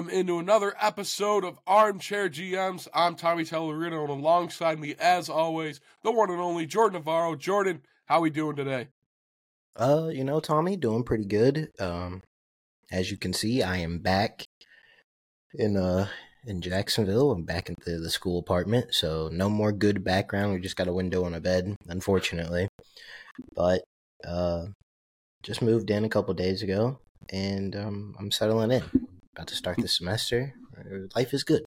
Welcome into another episode of Armchair GMs. I'm Tommy Tellerino, and alongside me, as always, the one and only Jordan Navarro. Jordan, how we doing today? Uh, you know, Tommy, doing pretty good. Um, as you can see, I am back in uh in Jacksonville. I'm back into the school apartment, so no more good background. We just got a window and a bed, unfortunately. But uh, just moved in a couple days ago, and um, I'm settling in. About to start the semester. Uh, Life is good.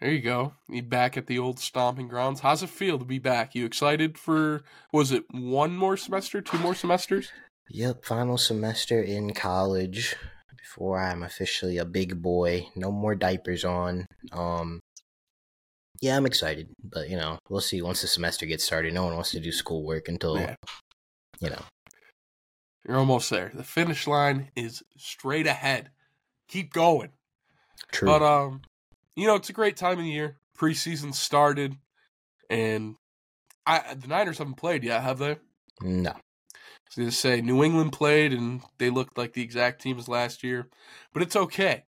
There you go. You back at the old stomping grounds. How's it feel to be back? You excited for was it one more semester, two more semesters? Yep, final semester in college before I'm officially a big boy. No more diapers on. Um yeah, I'm excited, but you know, we'll see once the semester gets started. No one wants to do schoolwork until Yeah. you know. You're almost there. The finish line is straight ahead. Keep going. True. But um, you know, it's a great time of the year. Preseason started, and I the Niners haven't played yet, have they? no. I was going to say New England played and they looked like the exact team as last year, but it's okay.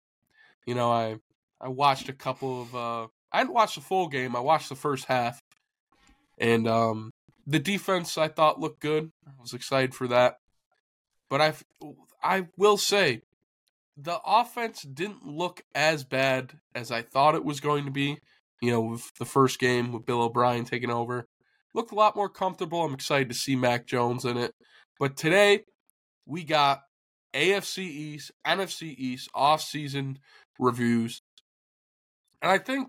You know, I I watched a couple of uh I didn't watch the full game. I watched the first half. And um the defense I thought looked good. I was excited for that. But I I will say the offense didn't look as bad as I thought it was going to be. You know, with the first game with Bill O'Brien taking over. Looked a lot more comfortable. I'm excited to see Mac Jones in it. But today we got AFC East, NFC East off-season reviews. And I think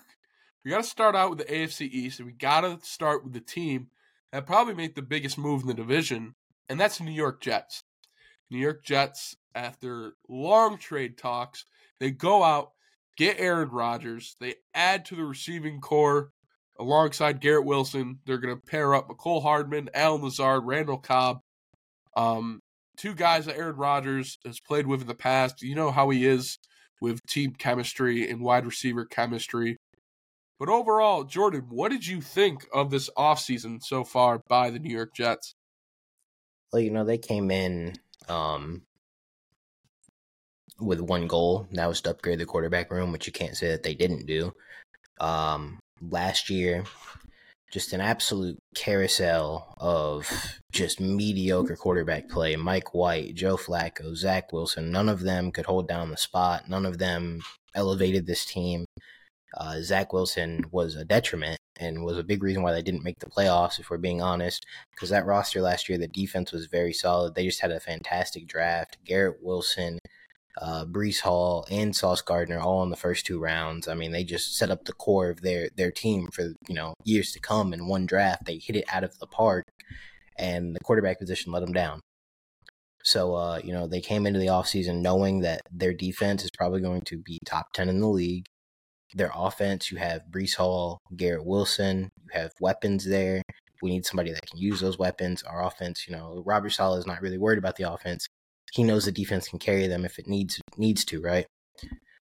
we got to start out with the AFC East, and we got to start with the team that probably made the biggest move in the division, and that's the New York Jets. New York Jets, after long trade talks, they go out, get Aaron Rodgers, they add to the receiving core alongside Garrett Wilson. They're going to pair up Mecole Hardman, Allen Lazard, Randall Cobb. Um, two guys that Aaron Rodgers has played with in the past. You know how he is with team chemistry and wide receiver chemistry. But overall, Jordan, what did you think of this offseason so far by the New York Jets? Well, you know, they came in um with one goal, that was to upgrade the quarterback room, which you can't say that they didn't do. Um last year, just an absolute carousel of just mediocre quarterback play. Mike White, Joe Flacco, Zach Wilson, none of them could hold down the spot. None of them elevated this team. Uh, Zach Wilson was a detriment and was a big reason why they didn't make the playoffs, if we're being honest. Because that roster last year, the defense was very solid. They just had a fantastic draft. Garrett Wilson, uh, Breece Hall, and Sauce Gardner all in the first two rounds. I mean, they just set up the core of their their team for you know years to come. In one draft, they hit it out of the park, and the quarterback position let them down. So, uh, you know, they came into the offseason knowing that their defense is probably going to be top 10 in the league. Their offense, you have Breece Hall, Garrett Wilson, you have weapons there. We need somebody that can use those weapons. Our offense, you know, Robert Saleh is not really worried about the offense. He knows the defense can carry them if it needs needs to, right?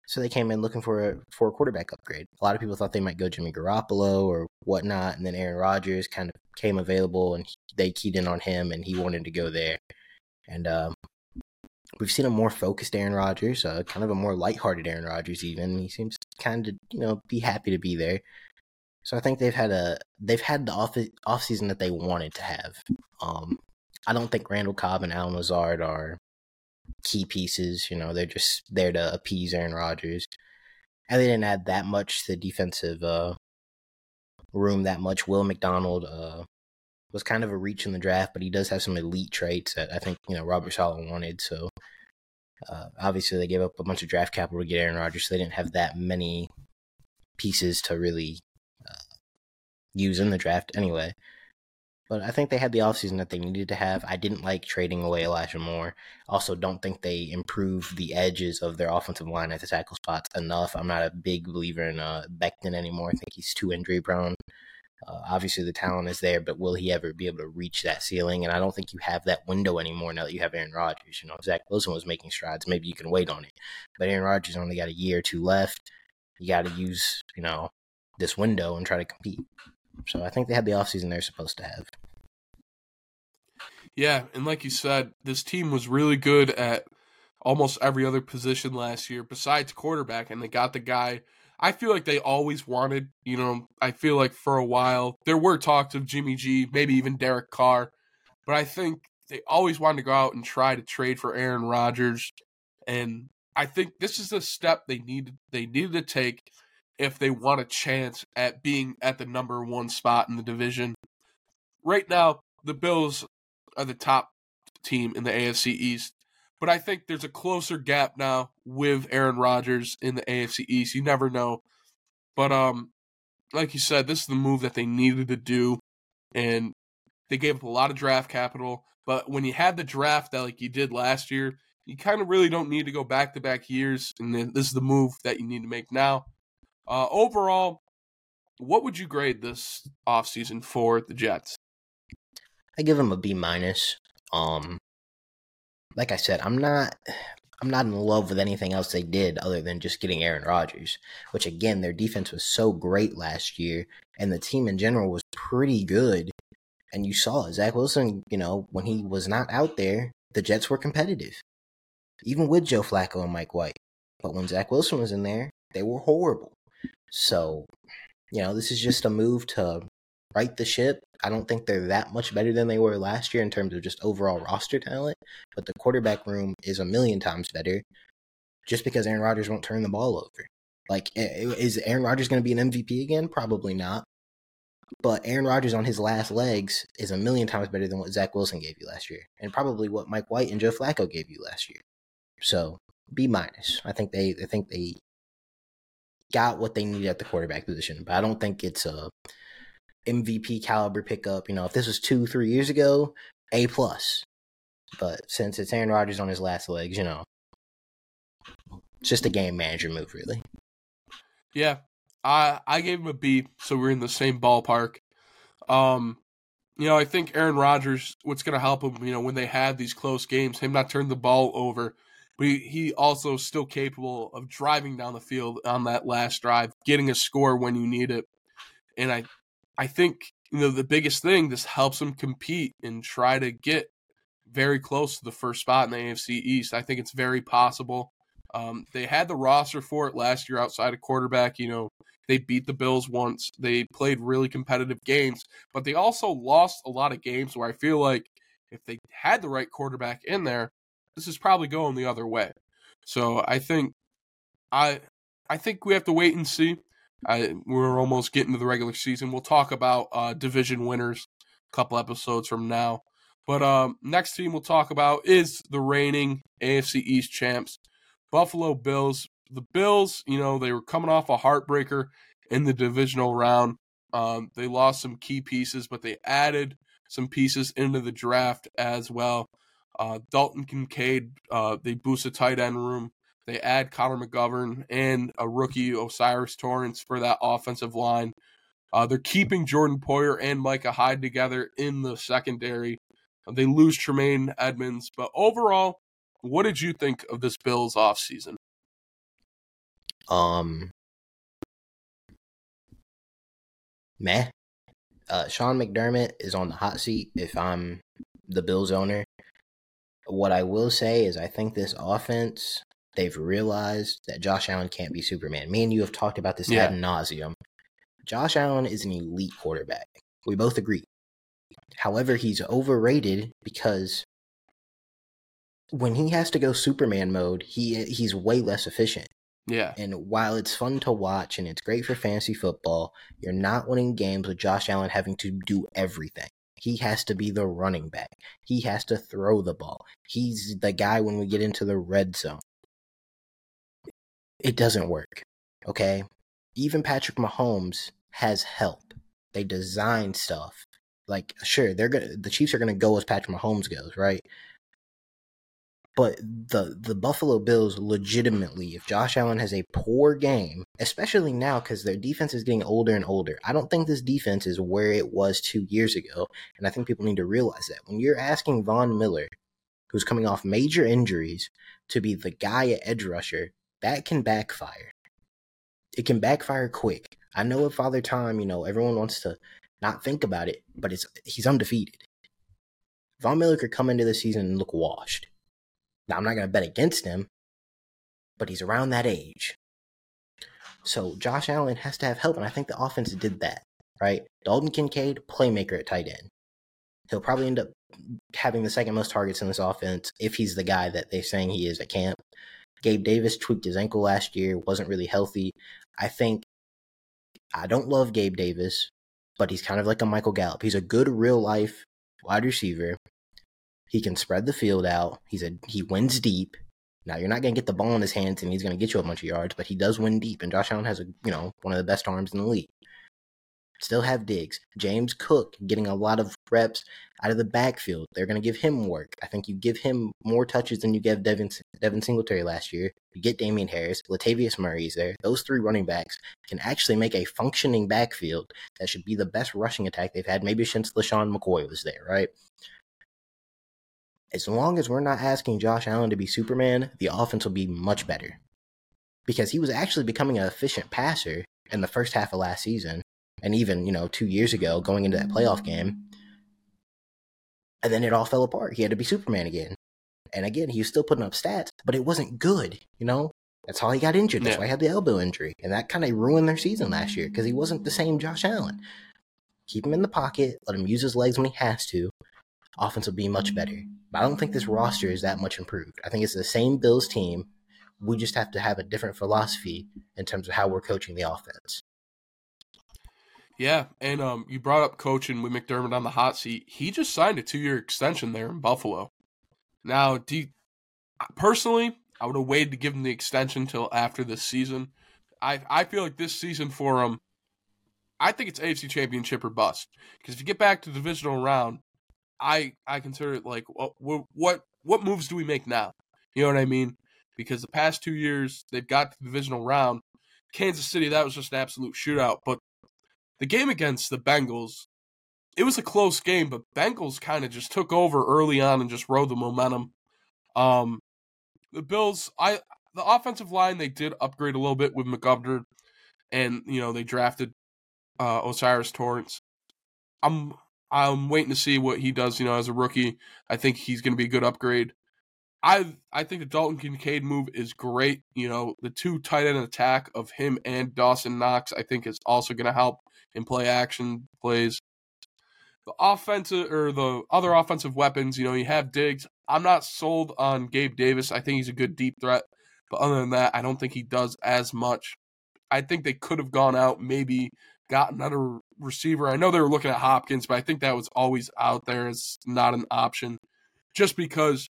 So they came in looking for a for a quarterback upgrade. A lot of people thought they might go Jimmy Garoppolo or whatnot, and then Aaron Rodgers kind of came available, and they keyed in on him, and he wanted to go there. And um, we've seen a more focused Aaron Rodgers, uh, kind of a more lighthearted Aaron Rodgers. Even he seems kind of you know be happy to be there. So I think they've had a they've had the off off season that they wanted to have. Um, I don't think Randall Cobb and Allen Lazard are key pieces. You know, they're just there to appease Aaron Rodgers, and they didn't add that much to the defensive uh, room that much. Will McDonald uh, was kind of a reach in the draft, but he does have some elite traits that I think you know Robert Saleh wanted. So uh, obviously they gave up a bunch of draft capital to get Aaron Rodgers, so they didn't have that many pieces to really uh, use in the draft anyway. But I think they had the offseason that they needed to have. I didn't like trading away Elijah Moore. Also, don't think they improved the edges of their offensive line at the tackle spots enough. I'm not a big believer in uh, Becton anymore. I think he's too injury prone. Uh, obviously, the talent is there, but will he ever be able to reach that ceiling? And I don't think you have that window anymore now that you have Aaron Rodgers. You know, Zach Wilson was making strides, maybe you can wait on it. But Aaron Rodgers only got a year or two left. You got to use, you know, this window and try to compete. So I think they had the offseason they're supposed to have. Yeah, and like you said, this team was really good at almost every other position last year besides quarterback, and they got the guy. I feel like they always wanted, you know, I feel like for a while there were talks of Jimmy G, maybe even Derek Carr, but I think they always wanted to go out and try to trade for Aaron Rodgers. And I think this is a step they needed they needed to take if they want a chance at being at the number one spot in the division. Right now, the Bills are the top team in the AFC East. But I think there's a closer gap now with Aaron Rodgers in the AFC East. You never know. But um like you said, this is the move that they needed to do. And they gave up a lot of draft capital. But when you have the draft that like you did last year, you kind of really don't need to go back to back years. And this is the move that you need to make now. Uh, overall, what would you grade this offseason for the Jets? I give them a B minus. Um, like I said, I'm not I'm not in love with anything else they did other than just getting Aaron Rodgers, which again, their defense was so great last year, and the team in general was pretty good. And you saw Zach Wilson, you know, when he was not out there, the Jets were competitive, even with Joe Flacco and Mike White. But when Zach Wilson was in there, they were horrible. So, you know, this is just a move to right the ship. I don't think they're that much better than they were last year in terms of just overall roster talent, but the quarterback room is a million times better just because Aaron Rodgers won't turn the ball over. Like, is Aaron Rodgers going to be an MVP again? Probably not. But Aaron Rodgers on his last legs is a million times better than what Zach Wilson gave you last year, and probably what Mike White and Joe Flacco gave you last year. So B minus. I think they I think they got what they needed at the quarterback position, but I don't think it's a MVP caliber pickup. You know, if this was two, three years ago, A plus. But since it's Aaron Rodgers on his last legs, you know, it's just a game manager move, really. Yeah, I I gave him a B, so we're in the same ballpark. Um, you know, I think Aaron Rodgers, what's going to help him, you know, when they have these close games, him not turn the ball over, but he, he also still capable of driving down the field on that last drive, getting a score when you need it. And I I think you know the biggest thing this helps them compete and try to get very close to the first spot in the AFC East. I think it's very possible. Um, they had the roster for it last year outside of quarterback. You know, they beat the Bills once. They played really competitive games, but they also lost a lot of games where I feel like if they had the right quarterback in there, this is probably going the other way. So I think I I think we have to wait and see. I, we're almost getting to the regular season. We'll talk about uh, division winners a couple episodes from now. But um, next team we'll talk about is the reigning AFC East champs, Buffalo Bills. The Bills, you know, they were coming off a heartbreaker in the divisional round. Um, they lost some key pieces, but they added some pieces into the draft as well. Uh, Dalton Kincaid, uh, they boost a tight end room. They add Connor McGovern and a rookie O'Cyrus Torrence for that offensive line. Uh, they're keeping Jordan Poyer and Micah Hyde together in the secondary. They lose Tremaine Edmunds, but overall, what did you think of this Bills offseason? Um, meh. Uh, Sean McDermott is on the hot seat if I'm the Bills owner. What I will say is, I think this offense they've realized that Josh Allen can't be Superman. Me and you have talked about this yeah. ad nauseum. Josh Allen is an elite quarterback. We both agree. However, he's overrated because when he has to go Superman mode, he he's way less efficient. Yeah. And while it's fun to watch and it's great for fantasy football, you're not winning games with Josh Allen having to do everything. He has to be the running back. He has to throw the ball. He's the guy when we get into the red zone it doesn't work. Okay? Even Patrick Mahomes has help. They design stuff. Like, sure, they're gonna the Chiefs are gonna go as Patrick Mahomes goes, right? But the the Buffalo Bills legitimately, if Josh Allen has a poor game, especially now because their defense is getting older and older, I don't think this defense is where it was two years ago. And I think people need to realize that. When you're asking Von Miller, who's coming off major injuries, to be the guy at edge rusher, that can backfire. It can backfire quick. I know at Father Time, you know, everyone wants to not think about it, but it's he's undefeated. Von Miller could come into the season and look washed. Now, I'm not going to bet against him, but he's around that age. So Josh Allen has to have help, and I think the offense did that, right? Dalton Kincaid, playmaker at tight end. He'll probably end up having the second most targets in this offense if he's the guy that they're saying he is at camp. Gabe Davis tweaked his ankle last year, wasn't really healthy. I think I don't love Gabe Davis, but he's kind of like a Michael Gallup. He's a good real life wide receiver. He can spread the field out. He's a he wins deep. Now you're not gonna get the ball in his hands and he's gonna get you a bunch of yards, but he does win deep. And Josh Allen has a you know one of the best arms in the league. Still have Diggs. James Cook getting a lot of reps out of the backfield. They're going to give him work. I think you give him more touches than you gave Devin, Devin Singletary last year. You get Damien Harris. Latavius Murray's there. Those three running backs can actually make a functioning backfield that should be the best rushing attack they've had maybe since LeSean McCoy was there, right? As long as we're not asking Josh Allen to be Superman, the offense will be much better. Because he was actually becoming an efficient passer in the first half of last season and even you know two years ago going into that playoff game. And then it all fell apart. He had to be superman again. And again he was still putting up stats but it wasn't good you know? That's how he got injured. That's yeah. why he had the elbow injury. And that kind of ruined their season last year because he wasn't the same josh allen. Keep him in the pocket. Let him use his legs when he has to offense will be much better but i don't think this roster is that much improved i think it's the same bills team we just have to have a different philosophy in terms of how we're coaching the offense yeah, and um, you brought up coaching with McDermott on the hot seat. He just signed a two-year extension there in Buffalo. Now, do you, personally, I would have waited to give him the extension until after this season. I I feel like this season for him, I think it's AFC Championship or bust. Because if you get back to the divisional round, I I consider it like what what what moves do we make now? You know what I mean? Because the past two years they've got the divisional round. Kansas City, that was just an absolute shootout. But the game against the Bengals, it was a close game, but Bengals kind of just took over early on and just rode the momentum. Um, the Bills, I the offensive line they did upgrade a little bit with McGovern, and you know they drafted uh, O'Cyrus Torrence. I'm I'm waiting to see what he does. You know, as a rookie, I think he's going to be a good upgrade. I I think the Dalton Kincaid move is great. You know, the two tight end attack of him and Dawson Knox, I think, is also going to help in play action plays. The offensive or the other offensive weapons, you know, you have Diggs. I'm not sold on Gabe Davis. I think he's a good deep threat, but other than that, I don't think he does as much. I think they could have gone out, maybe got another receiver. I know they were looking at Hopkins, but I think that was always out there as not an option, just because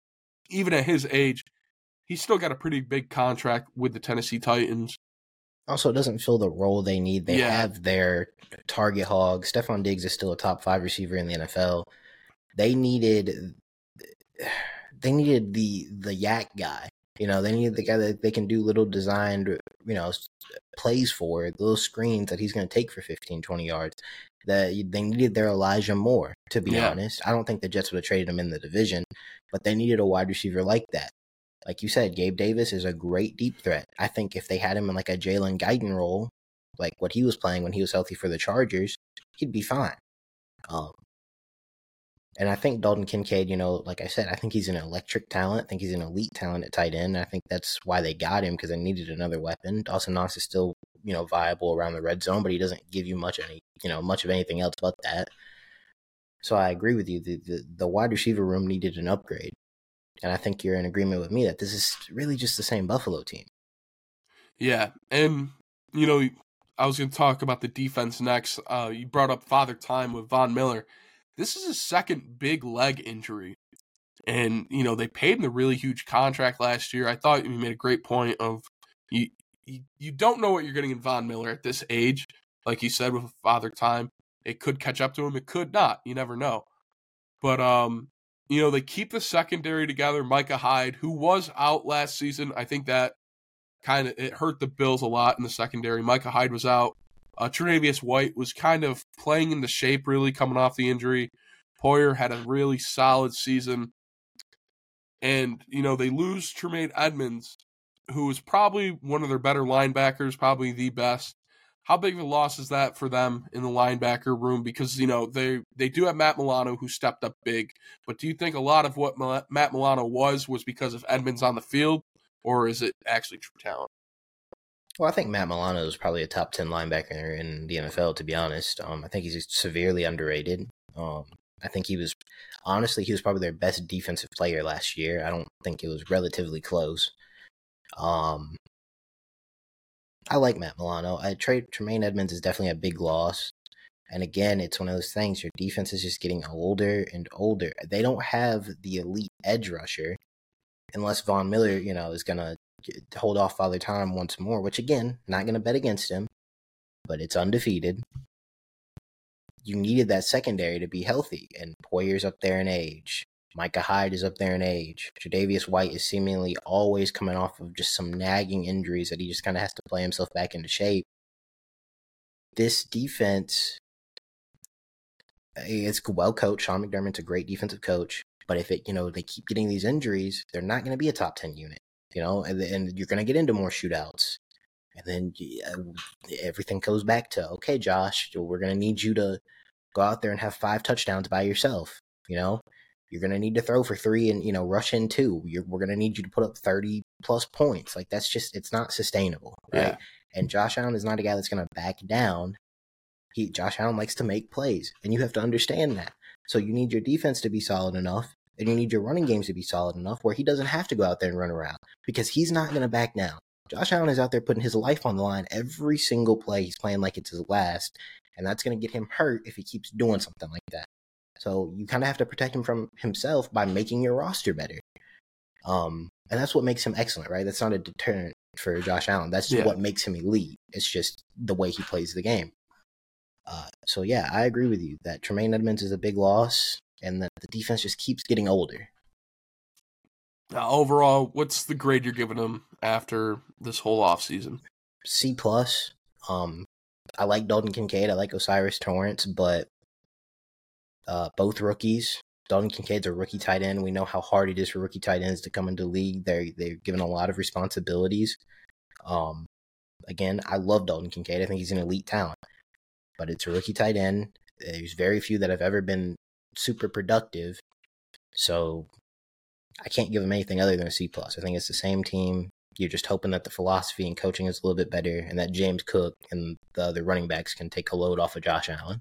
even at his age, he's still got a pretty big contract with the Tennessee Titans. Also, doesn't fill the role they need. They yeah. have their target hog. Stefon Diggs is still a top five receiver in the NFL. They needed, they needed the the yak guy. You know, they need the guy that they can do little designed, you know, plays for, little screens that he's going to take for 15, 20 yards. That they needed their Elijah Moore, to be yeah. honest. I don't think the Jets would have traded him in the division, but they needed a wide receiver like that like you said, Gabe Davis is a great deep threat. I think if they had him in like a Jalen Guyton role, like what he was playing when he was healthy for the Chargers, he'd be fine. Um, and I think Dalton Kincaid, you know, like I said, I think he's an electric talent. I think he's an elite talent at tight end. I think that's why they got him because they needed another weapon. Dawson Knox is still, you know, viable around the red zone, but he doesn't give you much any, you know, much of anything else but that. So I agree with you. The, the, the wide receiver room needed an upgrade. And I think you're in agreement with me that this is really just the same Buffalo team. Yeah. And, you know, I was going to talk about the defense next. Uh, you brought up Father Time with Von Miller. This is his second big leg injury. And, you know, they paid him a really huge contract last year. I thought you made a great point of you, you, you don't know what you're getting in Von Miller at this age. Like you said with Father Time, it could catch up to him. It could not. You never know. But um, you know, they keep the secondary together. Micah Hyde, who was out last season, I think that kind of it hurt the Bills a lot in the secondary. Micah Hyde was out. Uh, Tre'Davious White was kind of playing into shape, really coming off the injury. Poyer had a really solid season, and you know they lose Tremaine Edmunds, who is probably one of their better linebackers, probably the best. how big of a loss is that for them in the linebacker room? Because you know they they do have Matt Milano who stepped up big, but do you think a lot of what Matt Milano was was because of Edmunds on the field, or is it actually true talent? Well, I think Matt Milano is probably a top ten linebacker in the NFL. To be honest, um, I think he's severely underrated. Um, I think he was honestly he was probably their best defensive player last year. I don't think it was relatively close. Um, I like Matt Milano. I trade Tremaine Edmunds is definitely a big loss. And again, it's one of those things. Your defense is just getting older and older. They don't have the elite edge rusher, unless Von Miller, you know, is gonna hold off Father Time once more. Which again, not gonna bet against him, but it's undefeated. You needed that secondary to be healthy, and Poyer's up there in age. Micah Hyde is up there in age. Tre'Davious White is seemingly always coming off of just some nagging injuries that he just kind of has to play himself back into shape. This defense eh, it's well coached. Sean McDermott's a great defensive coach, but if it, you know, they keep getting these injuries, they're not going to be a top 10 unit, you know, and, and you're going to get into more shootouts. And then uh, everything goes back to, okay, Josh, we're going to need you to go out there and have five touchdowns by yourself, you know? You're going to need to throw for three and, you know, rush in two. You're, we're going to need you to put up 30 plus points. Like, that's just, it's not sustainable, right? Yeah. And Josh Allen is not a guy that's going to back down. He, Josh Allen likes to make plays, and you have to understand that. So you need your defense to be solid enough, and you need your running games to be solid enough where he doesn't have to go out there and run around because he's not going to back down. Josh Allen is out there putting his life on the line every single play. He's playing like it's his last, and that's going to get him hurt if he keeps doing something like that. So you kind of have to protect him from himself by making your roster better. Um, and that's what makes him excellent, right? That's not a deterrent for Josh Allen. That's yeah. what makes him elite. It's just the way he plays the game. Uh, so yeah, I agree with you that Tremaine Edmunds is a big loss, and that the defense just keeps getting older. Uh, overall, what's the grade you're giving them after this whole offseason? C plus. Um, I like Dalton Kincaid. I like O'Cyrus Torrence, but uh, both rookies. Dalton Kincaid's a rookie tight end. We know how hard it is for rookie tight ends to come into the league. They're they're given a lot of responsibilities. Um, again, I love Dalton Kincaid. I think he's an elite talent, but it's a rookie tight end. There's very few that have ever been super productive. So I can't give them anything other than a C plus. I think it's the same team. You're just hoping that the philosophy and coaching is a little bit better, and that James Cook and the other running backs can take a load off of Josh Allen.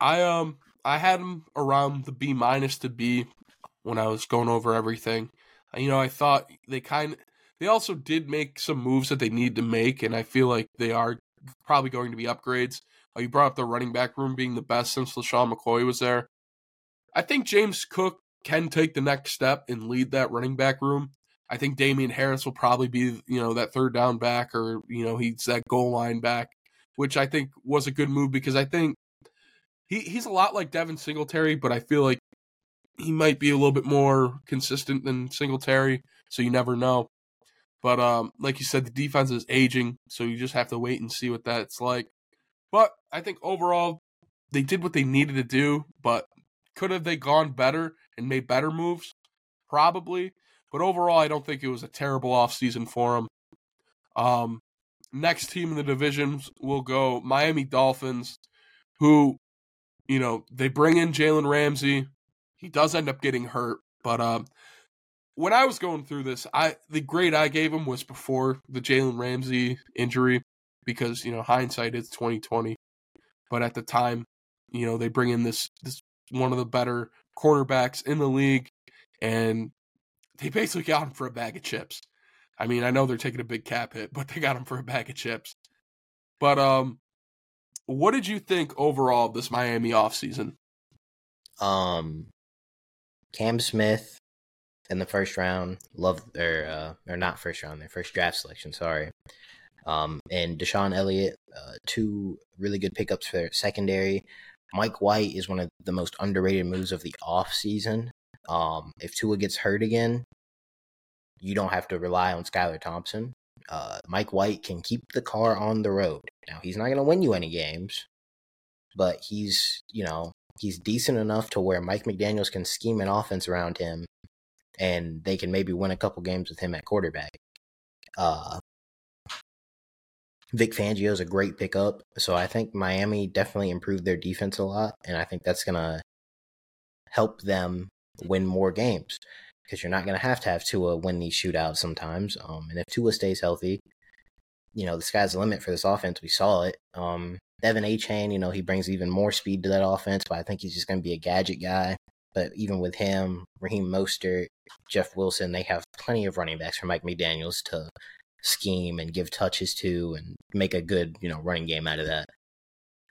I um I had him around the B minus to B when I was going over everything. You know, I thought they kind of they also did make some moves that they need to make, and I feel like they are probably going to be upgrades. Uh, you brought up the running back room being the best since LeSean McCoy was there. I think James Cook can take the next step and lead that running back room. I think Damien Harris will probably be, you know, that third down back or, you know, he's that goal line back, which I think was a good move because I think he he's a lot like Devin Singletary, but I feel like he might be a little bit more consistent than Singletary, so you never know. But um, like you said, the defense is aging, so you just have to wait and see what that's like. But I think overall, they did what they needed to do. But could have they gone better and made better moves? Probably. But overall, I don't think it was a terrible offseason for them. Um, next team in the divisions will go Miami Dolphins, who you know, they bring in Jalen Ramsey. He does end up getting hurt, but um, when I was going through this, I the grade I gave him was before the Jalen Ramsey injury because you know hindsight is twenty twenty, but at the time, you know they bring in this this one of the better cornerbacks in the league, and they basically got him for a bag of chips. I mean, I know they're taking a big cap hit, but they got him for a bag of chips. But um, what did you think overall of this Miami offseason? Um, Cam Smith in the first round, love or uh, or not first round, their first draft selection. Sorry. Um, and DeShon Elliott, uh, two really good pickups for secondary. Mike White is one of the most underrated moves of the off season. Um, if Tua gets hurt again, you don't have to rely on Skylar Thompson uh, Mike White can keep the car on the road. Now he's not going to win you any games, but he's you know he's decent enough to where Mike McDaniel's can scheme an offense around him, and they can maybe win a couple games with him at quarterback. Uh, Vic Fangio is a great pickup. So I think Miami definitely improved their defense a lot. And I think that's going to help them win more games because you're not going to have to have Tua win these shootouts sometimes. Um, and if Tua stays healthy, you know, the sky's the limit for this offense. We saw it. Um, De'Von Achane, you know, he brings even more speed to that offense, but I think he's just going to be a gadget guy. But even with him, Raheem Mostert, Jeff Wilson, they have plenty of running backs for Mike McDaniels to scheme and give touches to and make a good, you know, running game out of that.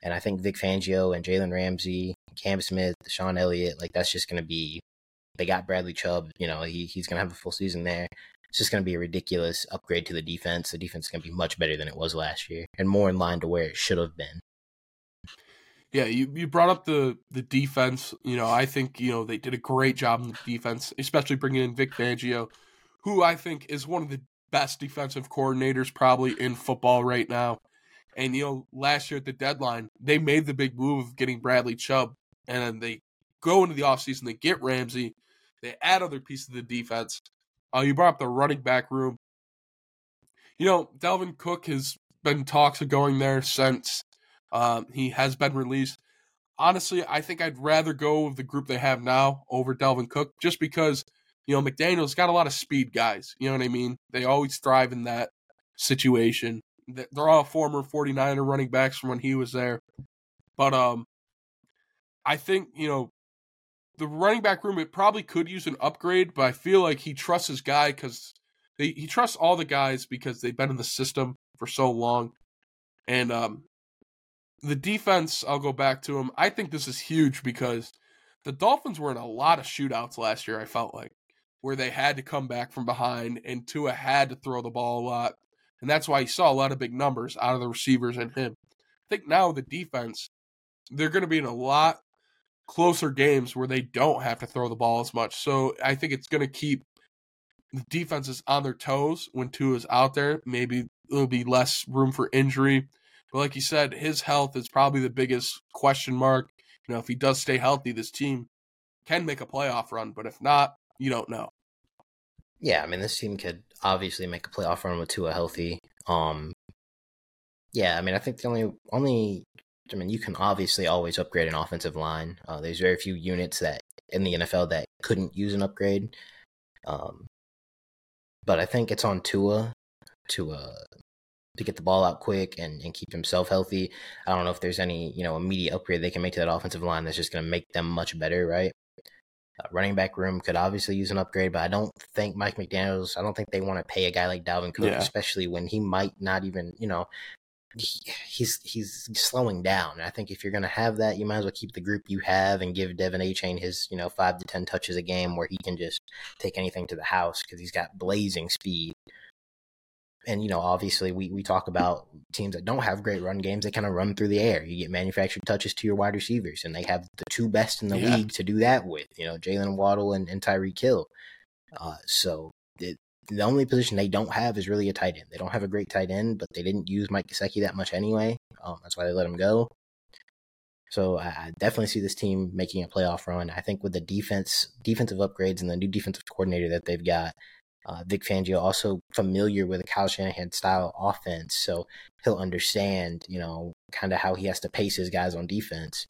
And I think Vic Fangio and Jalen Ramsey, Cam Smith, Sean Elliott, like that's just going to be. They got Bradley Chubb, you know, he, he's going to have a full season there. It's just going to be a ridiculous upgrade to the defense. The defense is going to be much better than it was last year and more in line to where it should have been. Yeah, you, you brought up the the defense. You know, I think you know they did a great job in the defense, especially bringing in Vic Fangio, who I think is one of the best defensive coordinators probably in football right now. And you know, last year at the deadline, they made the big move of getting Bradley Chubb, and then they go into the offseason, they get Ramsey, they add other pieces of the defense. Uh, you brought up the running back room. You know, Dalvin Cook has been talks of going there since um, he has been released. Honestly, I think I'd rather go with the group they have now over Dalvin Cook, just because you know, McDaniel's got a lot of speed guys. You know what I mean? They always thrive in that situation. They're all former 49er running backs from when he was there. But um I think, you know, the running back room it probably could use an upgrade, but I feel like he trusts his guy cuz he trusts all the guys because they've been in the system for so long. And um the defense, I'll go back to him. I think this is huge because the Dolphins were in a lot of shootouts last year, I felt like where they had to come back from behind and Tua had to throw the ball a lot. And that's why you saw a lot of big numbers out of the receivers and him. I think now the defense, they're going to be in a lot closer games where they don't have to throw the ball as much. So I think it's going to keep the defenses on their toes when Tua is out there. Maybe there'll be less room for injury. But like you said, his health is probably the biggest question mark. You know, if he does stay healthy, this team can make a playoff run. But if not, you don't know. Yeah, I mean, this team could obviously make a playoff run with Tua healthy. Um, yeah, I mean, I think the only only I mean, you can obviously always upgrade an offensive line. Uh, there's very few units that in the NFL that couldn't use an upgrade. Um, but I think it's on Tua to uh to get the ball out quick and, and keep himself healthy. I don't know if there's any you know immediate upgrade they can make to that offensive line that's just going to make them much better, right? Uh, running back room could obviously use an upgrade, but I don't think Mike McDaniels. I don't think they want to pay a guy like Dalvin Cook, yeah. especially when he might not even, you know, he, he's he's slowing down. I think if you're going to have that, you might as well keep the group you have and give De'Von Achane his, you know, five to ten touches a game where he can just take anything to the house because he's got blazing speed and you know, obviously, we we talk about teams that don't have great run games. They kind of run through the air. You get manufactured touches to your wide receivers, and they have the two best in the yeah. league to do that with. You know, Jaylen Waddle and, and Tyreek Hill. Uh, so it, the only position they don't have is really a tight end. They don't have a great tight end, but they didn't use Mike Gesicki that much anyway. Um, that's why they let him go. So I, I definitely see this team making a playoff run. I think with the defense, defensive upgrades, and the new defensive coordinator that they've got, uh, Vic Fangio also familiar with a Kyle Shanahan style offense, so he'll understand, you know, kind of how he has to pace his guys on defense.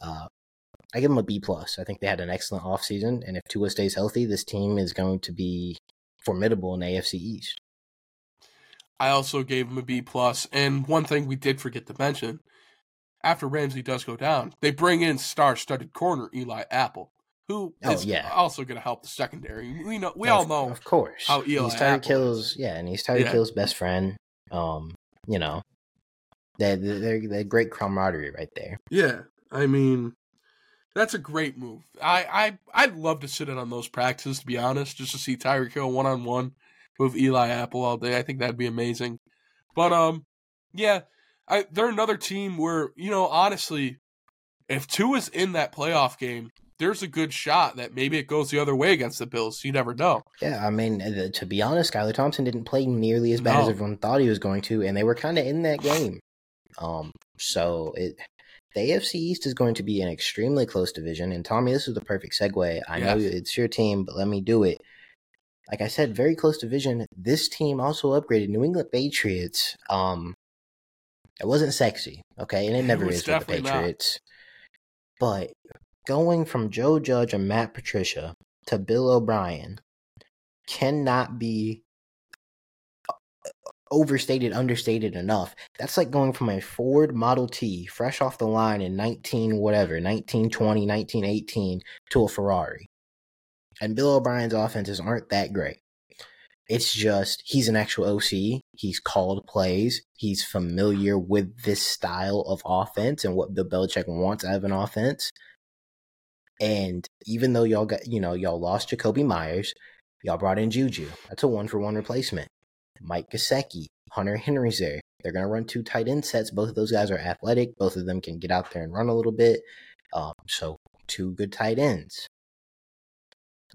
Uh, I give him a B plus. I think they had an excellent offseason, and if Tua stays healthy, this team is going to be formidable in AFC East. I also gave him a B plus, and one thing we did forget to mention: after Ramsey does go down, they bring in star-studded corner Eli Apple who oh, is yeah. also going to help the secondary. We know, we all know, of course, how Eli he's Tyreek Hill's, yeah, and he's Tyreek yeah. Hill's best friend. Um, you know, they're, they're they're great camaraderie right there. Yeah, I mean, that's a great move. I I I'd love to sit in on those practices to be honest, just to see Tyreek Hill one on one with Eli Apple all day. I think that'd be amazing. But um, yeah, I they're another team where you know honestly, if Tua is in that playoff game, there's a good shot that maybe it goes the other way against the Bills. You never know. Yeah, I mean, uh, to be honest, Skylar Thompson didn't play nearly as bad no. as everyone thought he was going to, and they were kind of in that game. Um, so it the AFC East is going to be an extremely close division. And Tommy, this is the perfect segue. I yes. know it's your team, but let me do it. Like I said, very close division. This team also upgraded New England Patriots. Um, It wasn't sexy, okay, and it never was is with the definitely not. Patriots. But going from Joe Judge and Matt Patricia to Bill O'Brien cannot be uh, overstated, understated enough. That's like going from a Ford Model T, fresh off the line in 19 whatever, 1920, 1918, to a Ferrari. And Bill O'Brien's offenses aren't that great. It's just he's an actual OC. He's called plays. He's familiar with this style of offense and what Bill Belichick wants out of an offense. And even though y'all got, you know, y'all lost Jakobi Meyers, y'all brought in Juju. That's a one for one replacement. Mike Gesicki, Hunter Henry's there. They're going to run two tight end sets. Both of those guys are athletic. Both of them can get out there and run a little bit. Um, so, two good tight ends.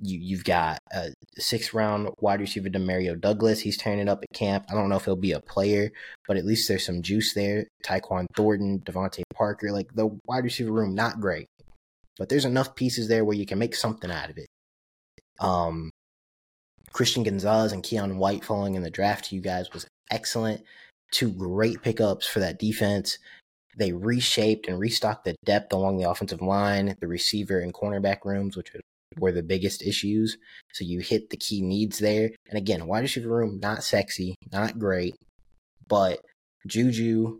You, you've got a six round wide receiver, Demario Douglas. He's turning up at camp. I don't know if he'll be a player, but at least there's some juice there. Tyquan Thornton, DeVante Parker. Like the wide receiver room, not great but there's enough pieces there where you can make something out of it. Um, Christian Gonzalez and Keion White falling in the draft to you guys was excellent. Two great pickups for that defense. They reshaped and restocked the depth along the offensive line, the receiver and cornerback rooms, which were the biggest issues. So you hit the key needs there. And again, wide receiver room, not sexy, not great, but Juju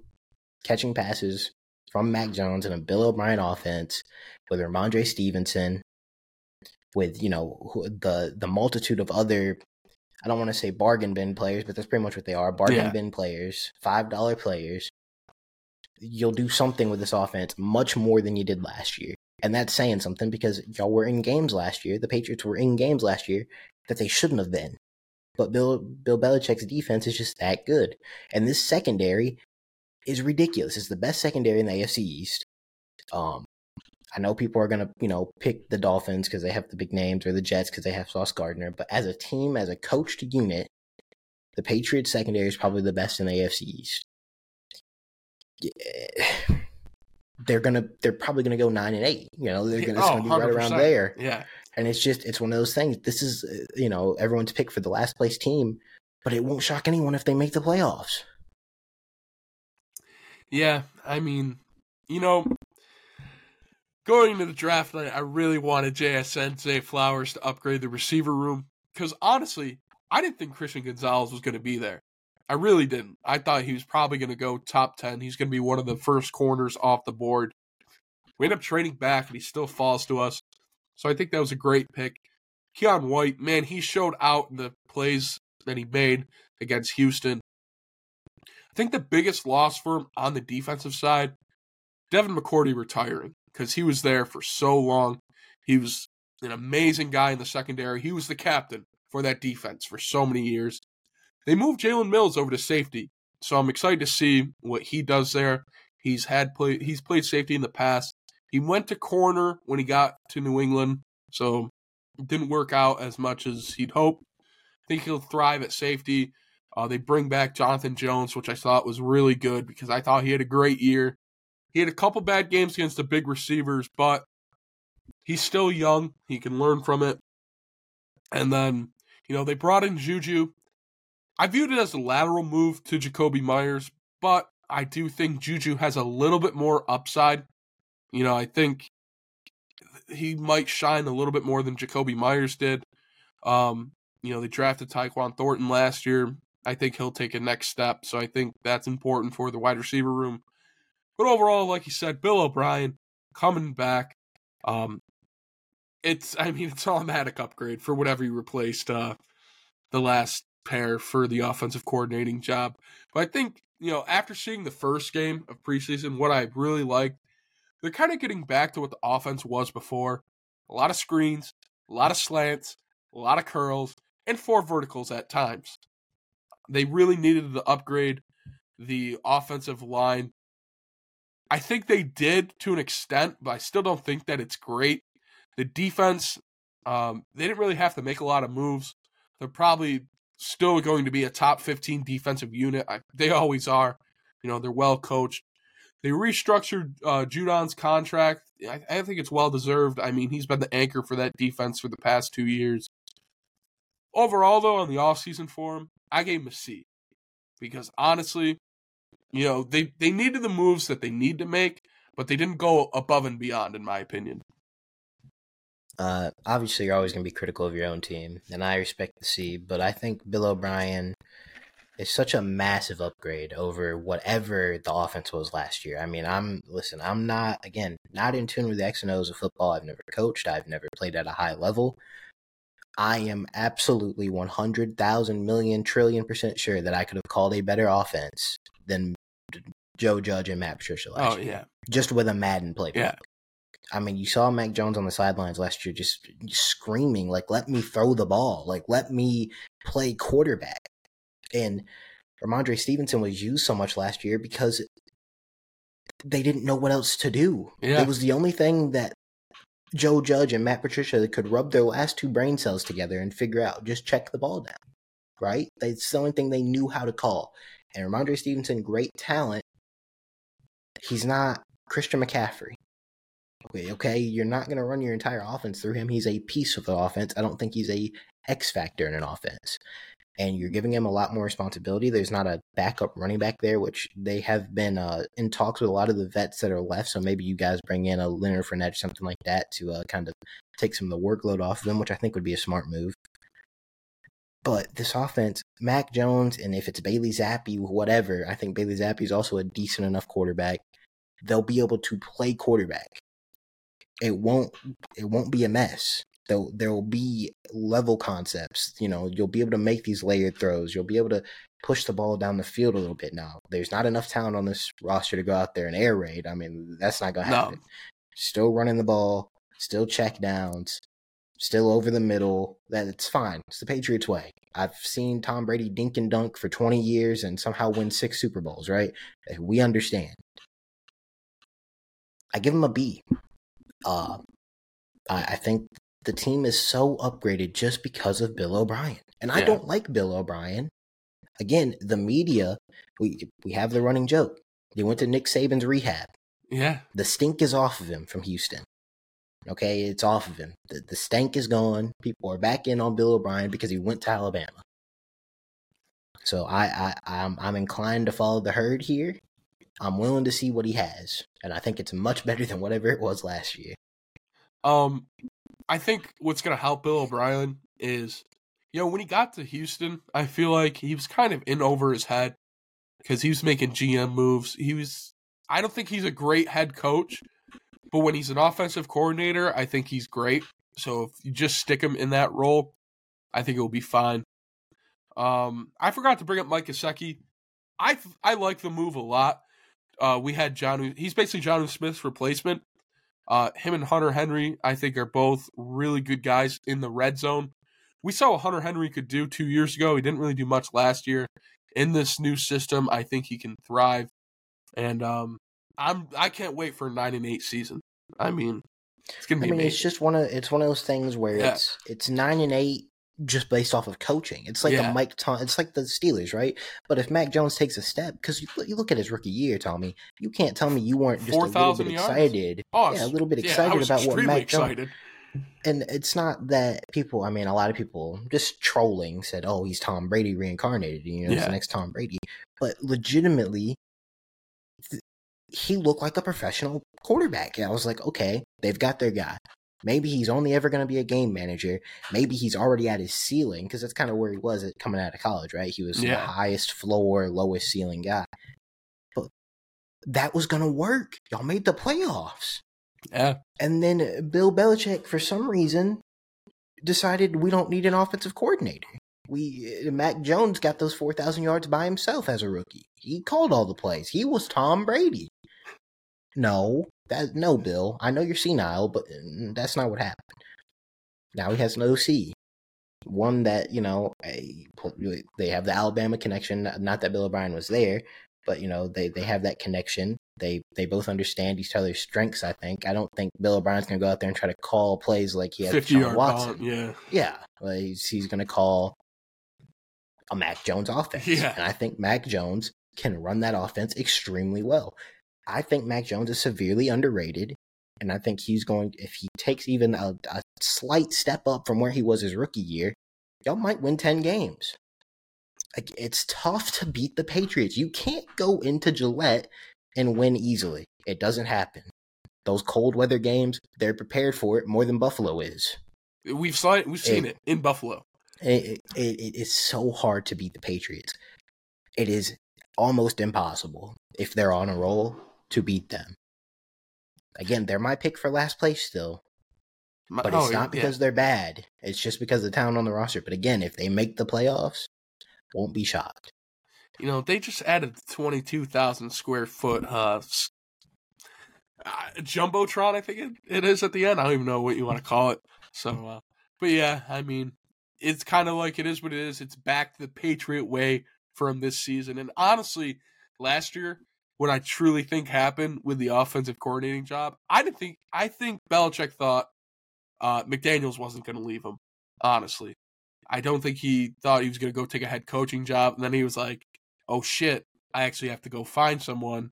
catching passes from Mac Jones and a Bill O'Brien offense with Rhamondre Stevenson, with you know the the multitude of other. I don't want to say bargain bin players, but that's pretty much what they are bargain Yeah. bin players, five dollar players. You'll do something with this offense much more than you did last year, and that's saying something because y'all were in games last year. The Patriots were in games last year that they shouldn't have been. But Bill Bill Belichick's defense is just that good, and this secondary is ridiculous. It's the best secondary in the AFC East. Um, I know people are gonna, you know, pick the Dolphins because they have the big names, or the Jets because they have Sauce Gardner. But as a team, as a coached unit, the Patriots secondary is probably the best in the AFC East. Yeah. They're gonna, they're probably gonna go nine and eight. You know, they're gonna, it's Oh, gonna be right around there. Yeah. And it's just, it's one of those things. This is, uh, you know, everyone's pick for the last place team, but it won't shock anyone if they make the playoffs. Yeah, I mean, you know, going into the draft night, I really wanted JSN Zay Flowers to upgrade the receiver room because honestly, I didn't think Christian Gonzalez was going to be there. I really didn't. I thought he was probably going to go top 10. He's going to be one of the first corners off the board. We end up trading back and he still falls to us. So I think that was a great pick. Keion White, man, he showed out in the plays that he made against Houston. I think the biggest loss for him on the defensive side, Devin McCourty retiring because he was there for so long. He was an amazing guy in the secondary. He was the captain for that defense for so many years. They moved Jalen Mills over to safety, so I'm excited to see what he does there. He's had play, he's played safety in the past. He went to corner when he got to New England, so it didn't work out as much as he'd hoped. I think he'll thrive at safety. Uh, they bring back Jonathan Jones, which I thought was really good because I thought he had a great year. He had a couple bad games against the big receivers, but he's still young. He can learn from it. And then, you know, they brought in Juju. I viewed it as a lateral move to Jakobi Meyers, but I do think Juju has a little bit more upside. You know, I think he might shine a little bit more than Jakobi Meyers did. Um, you know, they drafted Tyquan Thornton last year. I think he'll take a next step. So I think that's important for the wide receiver room. But overall, like you said, Bill O'Brien coming back. Um, it's I mean it's automatic upgrade for whatever you replaced uh, the last pair for the offensive coordinating job. But I think you know after seeing the first game of preseason, what I really liked, they're kind of getting back to what the offense was before. A lot of screens, a lot of slants, a lot of curls, and four verticals at times. They really needed to upgrade the offensive line. I think they did to an extent, but I still don't think that it's great. The defense, um, they didn't really have to make a lot of moves. They're probably still going to be a top 15 defensive unit. I, they always are. You know, they're well coached. They restructured uh, Judon's contract. I, I think it's well deserved. I mean, he's been the anchor for that defense for the past two years. Overall, though, on the offseason for him, I gave him a C. Because honestly, You know, they they needed the moves that they need to make, but they didn't go above and beyond, in my opinion. Uh, obviously, you're always going to be critical of your own team, and I respect the C. But I think Bill O'Brien is such a massive upgrade over whatever the offense was last year. I mean, I'm listen, I'm not again not in tune with the X and O's of football. I've never coached. I've never played at a high level. I am absolutely 100,000 million trillion percent sure that I could have called a better offense than Joe Judge and Matt Patricia last oh year. yeah, Just with a Madden playbook. Yeah. I mean, you saw Mac Jones on the sidelines last year just screaming, like, let me throw the ball. Like, let me play quarterback. And Rhamondre Stevenson was used so much last year because they didn't know what else to do. Yeah. It was the only thing that Joe Judge and Matt Patricia could rub their last two brain cells together and figure out. Just check the ball down, right? It's the only thing they knew how to call. And Rhamondre Stevenson, great talent. He's not Christian McCaffrey. Okay, okay, you're not going to run your entire offense through him. He's a piece of the offense. I don't think he's a X factor in an offense. And you're giving him a lot more responsibility. There's not a backup running back there, which they have been uh, in talks with a lot of the vets that are left. So maybe you guys bring in a Leonard Fournette or something like that to uh, kind of take some of the workload off of him, which I think would be a smart move. But this offense, Mac Jones, and if it's Bailey Zappe, whatever, I think Bailey Zappe is also a decent enough quarterback. They'll be able to play quarterback. It won't. It won't be a mess. There, there will be level concepts. You know, you'll be able to make these layered throws. You'll be able to push the ball down the field a little bit. Now, there's not enough talent on this roster to go out there and air raid. I mean, that's not going to No. happen. Still running the ball, still check downs, still over the middle. That it's fine. It's the Patriots way. I've seen Tom Brady dink and dunk for 20 years and somehow win six Super Bowls. Right? We understand. I give him a B. Uh, I, I think the team is so upgraded just because of Bill O'Brien, and I don't like Bill O'Brien. Again, the media we we have the running joke. They went to Nick Saban's rehab. yeah, The stink is off of him from Houston. Okay, it's off of him. The, the stank is gone. People are back in on Bill O'Brien because he went to Alabama. So I, I I'm I'm inclined to follow the herd here. I'm willing to see what he has, and I think it's much better than whatever it was last year. Um, I think what's going to help Bill O'Brien is, you know, when he got to Houston, I feel like he was kind of in over his head because he was making GM moves. He was, I don't think he's a great head coach, but when he's an offensive coordinator, I think he's great. So if you just stick him in that role, I think it will be fine. Um, I forgot to bring up Mike Gesicki. I I like the move a lot. Uh, we had John. He's basically Jonnu Smith's replacement. Uh, him and Hunter Henry, I think, are both really good guys in the red zone. We saw what Hunter Henry could do two years ago. He didn't really do much last year. In this new system, I think he can thrive. And um, I'm I can't wait for a nine and eight season. I mean, it's gonna be. I mean, amazing. it's just one of it's one of those things where Yeah. it's it's nine and eight just based off of coaching. It's like Yeah. a Mike Tom. It's like the Steelers, right? But if Mac Jones takes a step, because you, you look at his rookie year, Tommy, you can't tell me you weren't just a little bit yards? excited. oh, yeah, a little bit excited was about what Mac Jones. excited. And it's not that people. I mean, a lot of people just trolling said, "Oh, he's Tom Brady reincarnated." You know, he's the next Tom Brady. But legitimately, th- he looked like a professional quarterback. And I was like, okay, they've got their guy. Maybe he's only ever going to be a game manager. Maybe he's already at his ceiling because that's kind of where he was at coming out of college, right? He was the highest floor, lowest ceiling guy. But that was going to work. Y'all made the playoffs. Yeah, And then uh, Bill Belichick, for some reason, decided we don't need an offensive coordinator. We uh, Mac Jones got those four thousand yards by himself as a rookie. He called all the plays. He was Tom Brady. No, that no, Bill. I know you're senile, but mm, that's not what happened. Now he has an OC, one that you know a, they have the Alabama connection. Not that Bill O'Brien was there, but you know they they have that connection. They they both understand each other's strengths. I think. I don't think Bill O'Brien's gonna go out there and try to call plays like he had with fifty yard Watson. Yeah, Yeah, like he's, he's gonna call a Mac Jones offense. Yeah. and I think Mac Jones can run that offense extremely well. I think Mac Jones is severely underrated, and I think he's going. If he takes even a, a slight step up from where he was his rookie year, y'all might win ten games. like it's tough to beat the Patriots. You can't go into Gillette and win easily. It doesn't happen. Those cold weather games, they're prepared for it more than Buffalo is. We've saw it, we've seen it, it in Buffalo. It, it, it is so hard to beat the Patriots. It is almost impossible if they're on a roll to beat them. Again, they're my pick for last place still. But it's oh, not because yeah. they're bad. It's just because of the talent on the roster. But again, if they make the playoffs, won't be shocked. You know, they just added 22,000 square foot uh, uh, jumbotron. I think it, it is at the end. I don't even know what you want to call it. So, uh, but yeah, I mean, it's kind of like it is what it is. It's back the Patriot way from this season. And honestly, last year, what I truly think happened with the offensive coordinating job, I didn't think. I think Belichick thought uh, McDaniels wasn't going to leave him. Honestly, I don't think he thought he was going to go take a head coaching job. And then he was like, "Oh shit, I actually have to go find someone."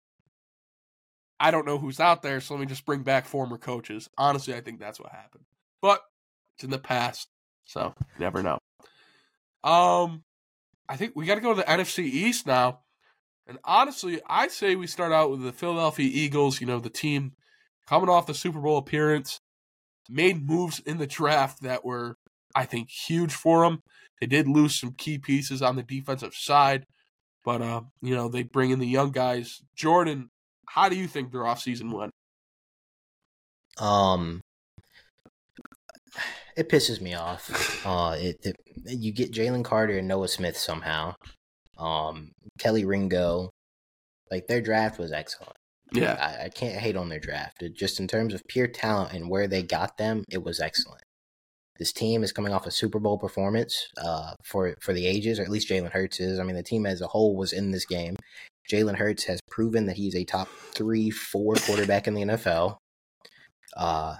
I don't know who's out there, so let me just bring back former coaches. Honestly, I think that's what happened. But it's in the past, so never know. Um, I think we got to go to the NFC East now. And honestly, I say we start out with the Philadelphia Eagles, you know, the team coming off the Super Bowl appearance, made moves in the draft that were, I think, huge for them. They did lose some key pieces on the defensive side, but, uh, you know, they bring in the young guys. Jordan, how do you think their offseason went? Um, it pisses me off. Uh, it, it you get Jalen Carter and Nolan Smith somehow. Um, Kelee Ringo, like their draft was excellent. Yeah, I, I can't hate on their draft. It, just in terms of pure talent and where they got them, it was excellent. This team is coming off a Super Bowl performance uh, for for the ages, or at least Jalen Hurts is. I mean, the team as a whole was in this game. Jalen Hurts has proven that he's a top three, four quarterback in the NFL. Uh,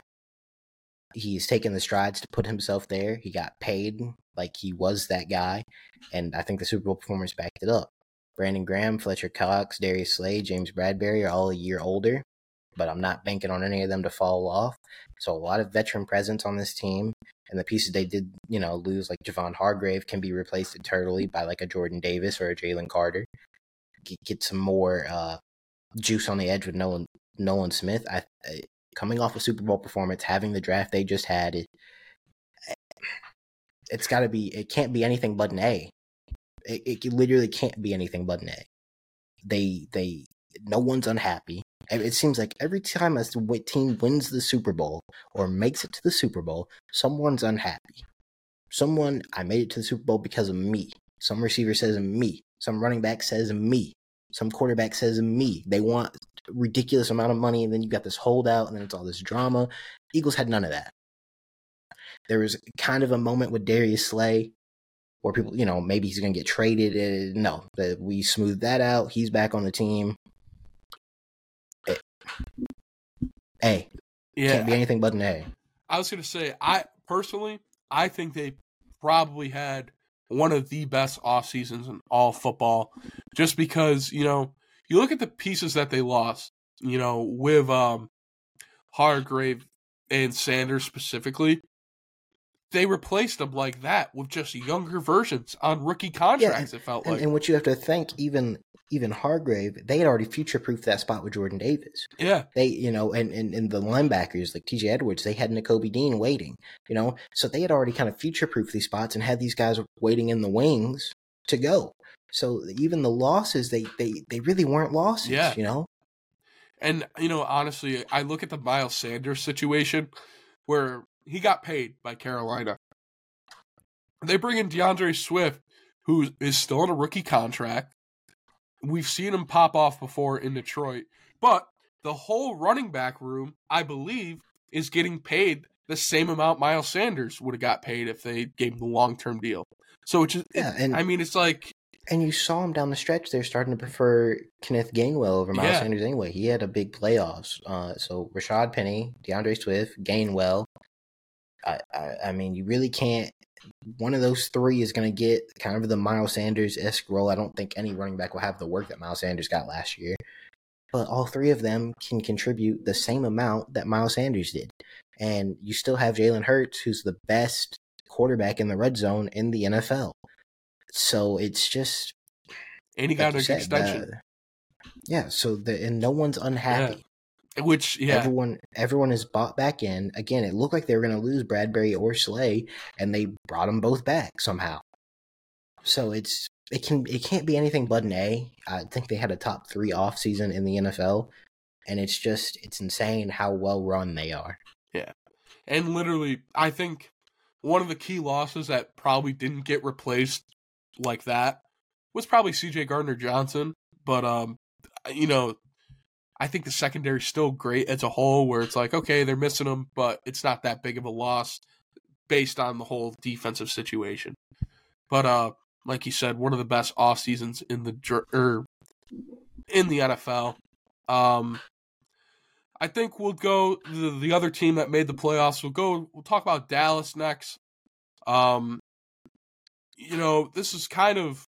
he's taken the strides to put himself there. He got paid like he was that guy, and I think the Super Bowl performance backed it up. Brandon Graham, Fletcher Cox, Darius Slay, James Bradberry are all a year older, but I'm not banking on any of them to fall off. So a lot of veteran presence on this team, and the pieces they did, you know, lose like Javon Hargrave can be replaced eternally by like a Jordan Davis or a Jalen Carter. Get, some more uh, juice on the edge with Nolan Nolan Smith. I, I coming off a Super Bowl performance, having the draft they just had, it, it's got to be. It can't be anything but an A. It, it literally can't be anything but an A. They they no one's unhappy. It seems like every time a team wins the Super Bowl or makes it to the Super Bowl, someone's unhappy. Someone, I made it to the Super Bowl because of me. Some receiver says me. Some running back says me. Some quarterback says me. They want ridiculous amount of money, and then you got this holdout, and then it's all this drama. Eagles had none of that. There was kind of a moment with Darius Slay where people, you know, maybe he's going to get traded. Uh, no, that we smoothed that out. He's back on the team. A, a. yeah, can't be anything but an A. I was going to say, I personally, I think they probably had one of the best off seasons in all football, just because you know you look at the pieces that they lost, you know, with um Hargrave and Sanders specifically, they replaced them like that with just younger versions on rookie contracts. Yeah, it felt and, like, and what you have to think, even even Hargrave, they had already future proofed that spot with Jordan Davis. Yeah, they you know, and, and and the linebackers like T.J. Edwards, they had Nakobe Dean waiting. You know, so they had already kind of future proofed these spots and had these guys waiting in the wings to go. So even the losses, they they they really weren't losses. Yeah, you know. And you know, honestly, I look at the Miles Sanders situation where he got paid by Carolina. They bring in D'Andre Swift, who is still on a rookie contract. We've seen him pop off before in Detroit, but the whole running back room, I believe, is getting paid the same amount Miles Sanders would have got paid if they gave him the long term deal. So it's just, yeah, and I mean, it's like and you saw him down the stretch. They're starting to prefer Kenneth Gainwell over Miles yeah. Sanders anyway. He had a big playoffs. Uh, so Rashaad Penny, D'Andre Swift, Gainwell. I, I, I mean, you really can't. One of those three is going to get kind of the Miles Sanders esque role. I don't think any running back will have the work that Miles Sanders got last year. But all three of them can contribute the same amount that Miles Sanders did. And you still have Jalen Hurts, who's the best quarterback in the red zone in the NFL So it's just and he like got an said, extension, the- yeah. So the and no one's unhappy. Which yeah, Everyone everyone is bought back in. Again, it looked like they were going to lose Bradberry or Slay, and they brought them both back somehow. So it's it can it can't be anything but an A. I think they had a top three off season in the NFL, and it's just it's insane how well run they are. Yeah, and literally, I think one of the key losses that probably didn't get replaced like that was probably C.J. Gardner Johnson, but um, you know. I think the secondary's still great as a whole, where it's like, okay, they're missing them, but it's not that big of a loss based on the whole defensive situation. But uh, like you said, one of the best off seasons in the er, in the NFL. Um, I think we'll go the, the other team that made the playoffs. We'll go. We'll talk about Dallas next. Um, you know, this is kind of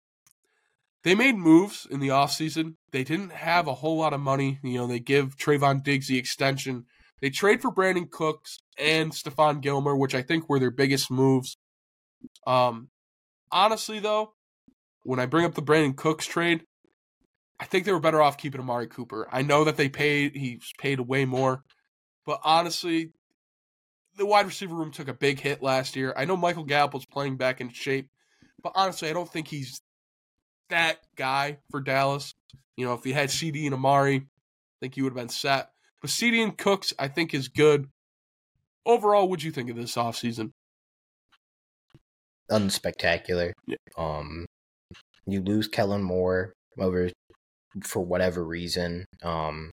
they made moves in the offseason. They didn't have a whole lot of money. You know, they give Trevon Diggs the extension. They trade for Brandin Cooks and Stephon Gilmore, which I think were their biggest moves. Um, honestly, though, when I bring up the Brandin Cooks trade, I think they were better off keeping Amari Cooper. I know that they paid he's paid way more, but honestly, the wide receiver room took a big hit last year. I know Michael Gallup was playing back in shape, but honestly, I don't think he's that guy for Dallas. You know, if he had CD and Amari, I think he would have been set. But CD and Cooks, I think, is good. Overall, what'd you think of this offseason? Unspectacular. Yeah. Um, you lose Kellen Moore over for whatever reason. Um,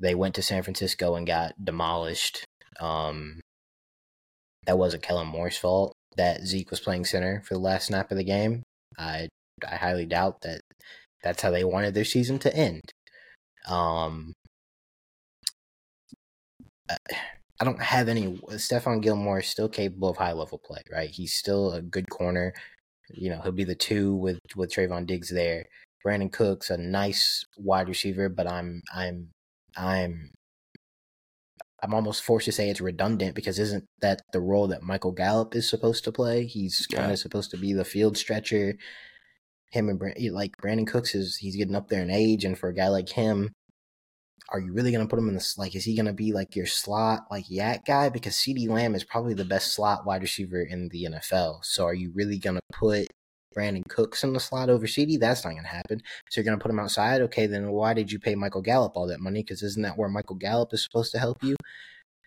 they went to San Francisco and got demolished. Um, that wasn't Kellen Moore's fault that Zeke was playing center for the last snap of the game. I I highly doubt that that's how they wanted their season to end. Um, I- don't have any. Stephon Gilmore is still capable of high level play, right? He's still a good corner. You know, he'll be the two with with Trevon Diggs there. Brandin Cooks, a nice wide receiver, but I'm I'm I'm I'm almost forced to say it's redundant because isn't that the role that Michael Gallup is supposed to play? He's kind Yeah. of supposed to be the field stretcher. Him and Brand- like Brandin Cooks is he's getting up there in age, and for a guy like him, are you really gonna put him in this? Like, is he gonna be like your slot like YAC guy? Because CeeDee Lamb is probably the best slot wide receiver in the NFL. So, are you really gonna put Brandin Cooks in the slot over CD? That's not gonna happen. So you're gonna put him outside. Okay, then why did you pay Michael Gallup all that money? Because isn't that where Michael Gallup is supposed to help you?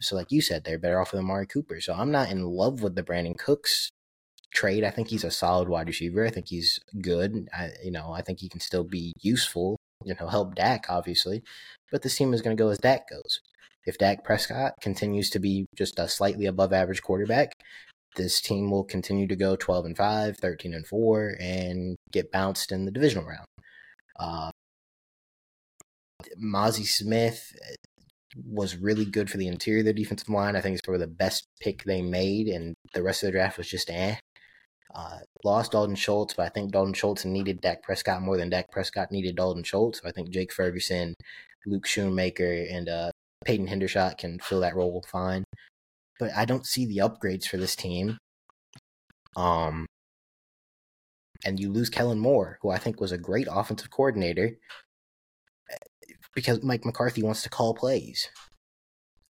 So, like you said, they're better off with Amari Cooper. So I'm not in love with the Brandin Cooks trade. I think he's a solid wide receiver. I think he's good. I, you know, I think he can still be useful. You know, help Dak obviously, but this team is going to go as Dak goes. If Dak Prescott continues to be just a slightly above average quarterback, this team will continue to go 12 and 5, 13 and 4, and get bounced in the divisional round. Uh, Mazi Smith uh, was really good for the interior of the defensive line. I think it's probably the best pick they made, and the rest of the draft was just eh. Uh, lost Dalton Schultz, but I think Dalton Schultz needed Dak Prescott more than Dak Prescott needed Dalton Schultz. So I think Jake Ferguson, Luke Schoonmaker, and uh, Peyton Hendershot can fill that role fine. But I don't see the upgrades for this team. Um, and you lose Kellen Moore, who I think was a great offensive coordinator, because Mike McCarthy wants to call plays.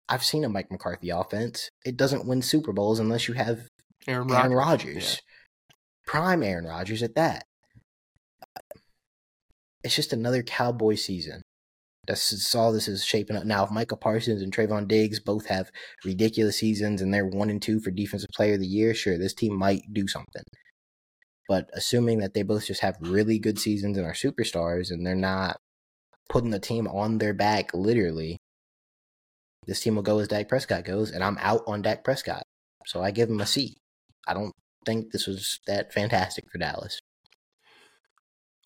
I've seen a Mike McCarthy offense. It doesn't win Super Bowls unless you have Aaron Aaron Rodgers. Prime Aaron Rodgers at that. It's just another Cowboy season. That's all this is shaping up. Now, if Micah Parsons and Trevon Diggs both have ridiculous seasons and they're one and two for Defensive Player of the Year, sure, this team might do something. But assuming that they both just have really good seasons and are superstars and they're not putting the team on their back literally, this team will go as Dak Prescott goes, and I'm out on Dak Prescott. So I give him a C. I don't think this was that fantastic for Dallas.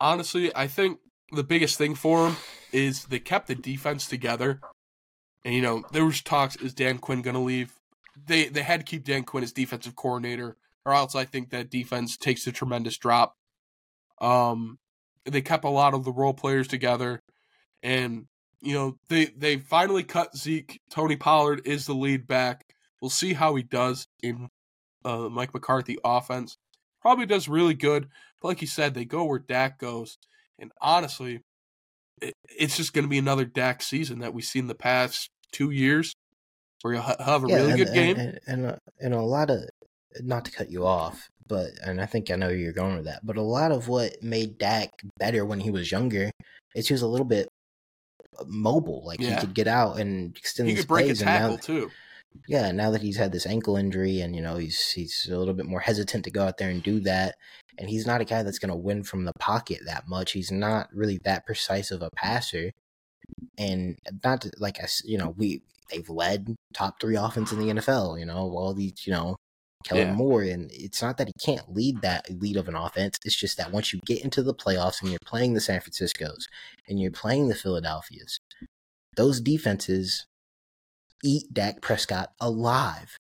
honestly, I think the biggest thing for them is they kept the defense together. And you know, there was talks: is Dan Quinn going to leave? They they had to keep Dan Quinn as defensive coordinator, or else I think that defense takes a tremendous drop. Um, they kept a lot of the role players together, and you know they they finally cut Zeke. Tony Pollard is the lead back. We'll see how he does in uh, Mike McCarthy offense. probably does really good. But like you said, they go where Dak goes. And honestly, it, it's just going to be another Dak season that we've seen the past two years where you'll have a yeah, really and, good game. And, and, and, and a lot of, not to cut you off, but, and I think I know you're going with that, but a lot of what made Dak better when he was younger is he was a little bit mobile. Like yeah. he could get out and extend he his could break plays. A tackle now, too. Yeah, now that he's had this ankle injury and you know he's he's a little bit more hesitant to go out there and do that, and he's not a guy that's going to win from the pocket that much. He's not really that precise of a passer, and not to, like I you know we they've led top three offense in the NFL. You know all these you know Kellen yeah. Moore, and it's not that he can't lead that lead of an offense. It's just that once you get into the playoffs and you're playing the San Francisco's and you're playing the Philadelphia's, those defenses eat Dak Prescott alive.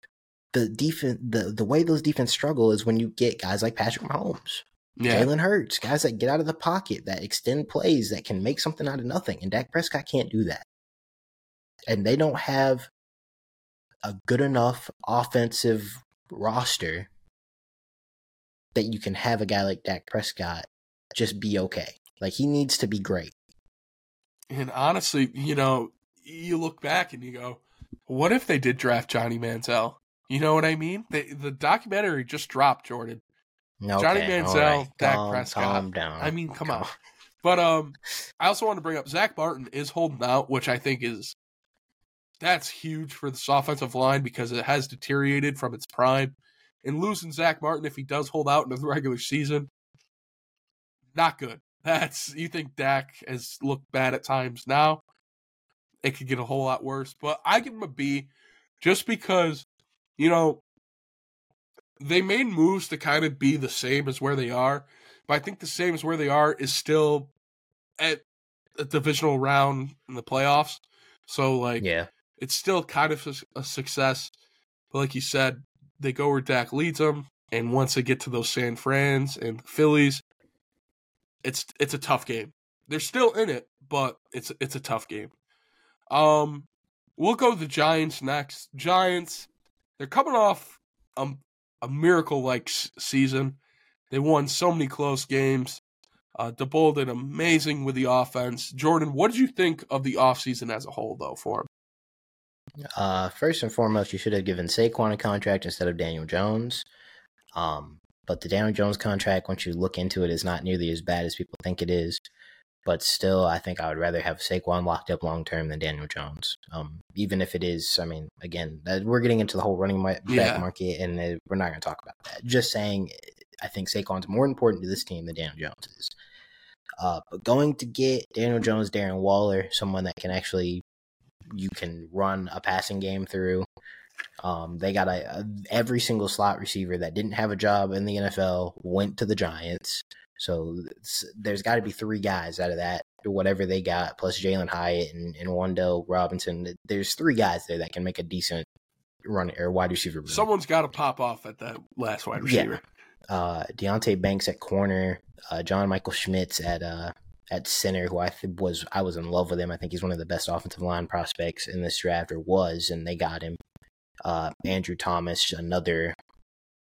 The defense, the the way those defense struggle is when you get guys like Patrick Mahomes, yeah. Jalen Hurts, guys that get out of the pocket, that extend plays, that can make something out of nothing, and Dak Prescott can't do that. And they don't have a good enough offensive roster that you can have a guy like Dak Prescott just be okay. Like he needs to be great. And honestly, you know, you look back and you go, what if they did draft Johnny Manziel? You know what I mean? They, the documentary just dropped, Jordan. Okay, Johnny Manziel, right. Dak calm, Prescott. Calm down. I mean, come, come on. on. But um, I also want to bring up Zach Martin is holding out, which I think is that's huge for this offensive line because it has deteriorated from its prime. And losing Zach Martin, if he does hold out into the regular season, not good. That's you think Dak has looked bad at times now. It could get a whole lot worse. But I give him a B just because, you know, they made moves to kind of be the same as where they are. But I think the same as where they are is still at a divisional round in the playoffs. So like yeah it's still kind of a, a success. But like you said, they go where Dak leads them, and once they get to those San Frans and Phillies, it's it's a tough game. They're still in it, but it's it's a tough game. Um, we'll go the Giants next. Giants, they're coming off a, a miracle like season. They won so many close games. Uh, Daboll did amazing with the offense. Jordan, what did you think of the offseason as a whole, though, for him? Uh, first and foremost, you should have given Saquon a contract instead of Daniel Jones. Um, but the Daniel Jones contract, once you look into it, is not nearly as bad as people think it is. But still, I think I would rather have Saquon locked up long term than Daniel Jones. Um, even if it is, I mean, again, we're getting into the whole running back yeah. market, and we're not going to talk about that. Just saying, I think Saquon's more important to this team than Daniel Jones is. Uh, but going to get Daniel Jones, Darren Waller, someone that can actually you can run a passing game through. Um, they got a, a, every single slot receiver that didn't have a job in the NFL went to the Giants. So there's got to be three guys out of that, whatever they got, plus Jalin Hyatt and, and Wan'Dale Robinson. There's three guys there that can make a decent run or wide receiver. Someone's got to pop off at that last wide receiver. Yeah. Uh, Deonte Banks at corner, uh, John Michael Schmitz at uh, at center, who I th- was I was in love with him. I think he's one of the best offensive line prospects in this draft, or was, and they got him. Uh, Andrew Thomas, another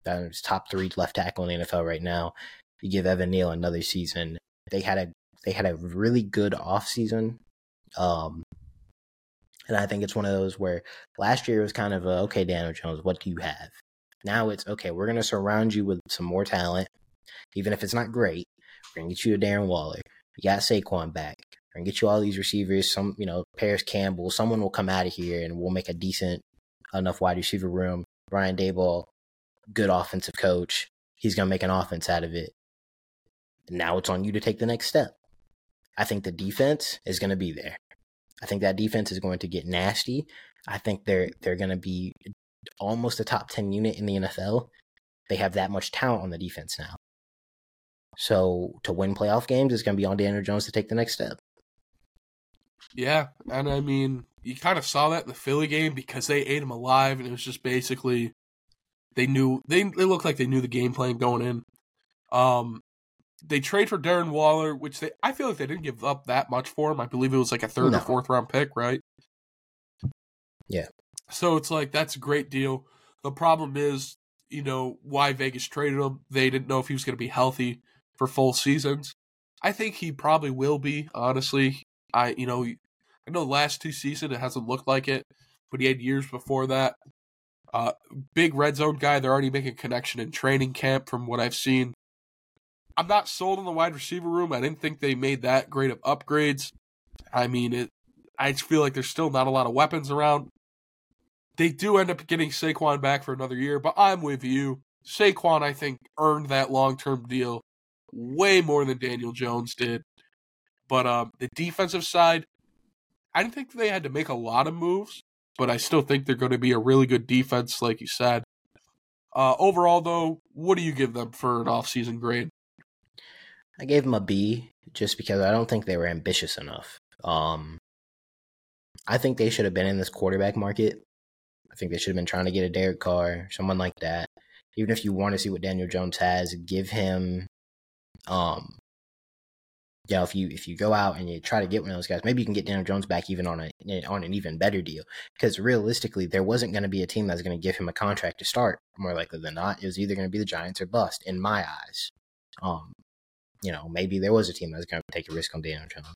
uh, top three left tackle in the NFL right now. You give Evan Neal another season. They had a they had a really good offseason. Um, and I think it's one of those where last year was kind of a, okay, Daniel Jones, what do you have? Now it's okay, we're gonna surround you with some more talent, even if it's not great. We're gonna get you a Darren Waller. You got Saquon back. We're gonna get you all these receivers. Some, you know, Parris Campbell. Someone will come out of here and we'll make a decent enough wide receiver room. Brian Daboll, good offensive coach. He's gonna make an offense out of it. Now it's on you to take the next step. I think the defense is gonna be there. I think that defense is going to get nasty. I think they're they're going to be almost a top 10 unit in the NFL. They have that much talent on the defense now. So to win playoff games, it's going to be on Daniel Jones to take the next step. Yeah, and I mean, you kind of saw that in the Philly game because they ate him alive, and it was just basically they knew they they looked like they knew the game plan going in. Um, they trade for Darren Waller, which they I feel like they didn't give up that much for him. I believe it was like a third no. or fourth round pick, right? Yeah. So it's like that's a great deal. The problem is you know, why Vegas traded him. They didn't know if he was going to be healthy for full seasons. I think he probably will be, honestly. I, you know, I know the last two seasons it hasn't looked like it, but he had years before that. Uh, big red zone guy. They're already making a connection in training camp from what I've seen. I'm not sold on the wide receiver room. I didn't think they made that great of upgrades. I mean, it. I just feel like there's still not a lot of weapons around. They do end up getting Saquon back for another year, but I'm with you. Saquon, I think, earned that long term deal way more than Daniel Jones did. But um, the defensive side, I didn't think they had to make a lot of moves, but I still think they're going to be a really good defense, like you said. Uh, overall, though, what do you give them for an offseason grade? I gave them a B just because I don't think they were ambitious enough. Um, I think they should have been in this quarterback market. I think they should have been trying to get a Derek Carr, someone like that. Even if you want to see what Daniel Jones has, give him um you know, if you if you go out and you try to get one of those guys, maybe you can get Daniel Jones back even on a on an even better deal. Because realistically, there wasn't going to be a team that's going to give him a contract to start. More likely than not, it was either going to be the Giants or bust. In my eyes, um, you know, maybe there was a team that was going to take a risk on Daniel Jones.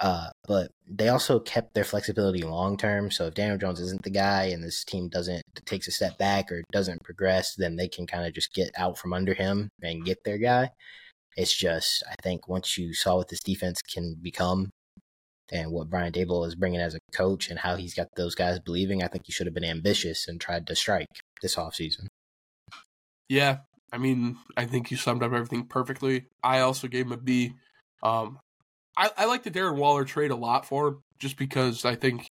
Uh, but they also kept their flexibility long term. So if Daniel Jones isn't the guy and this team doesn't takes a step back or doesn't progress, then they can kind of just get out from under him and get their guy. It's just I think once you saw what this defense can become and what Brian Daboll is bringing as a coach and how he's got those guys believing, I think you should have been ambitious and tried to strike this offseason. Yeah, I mean, I think you summed up everything perfectly. I also gave him a B. Um, I, I like the Darren Waller trade a lot for him, just because I think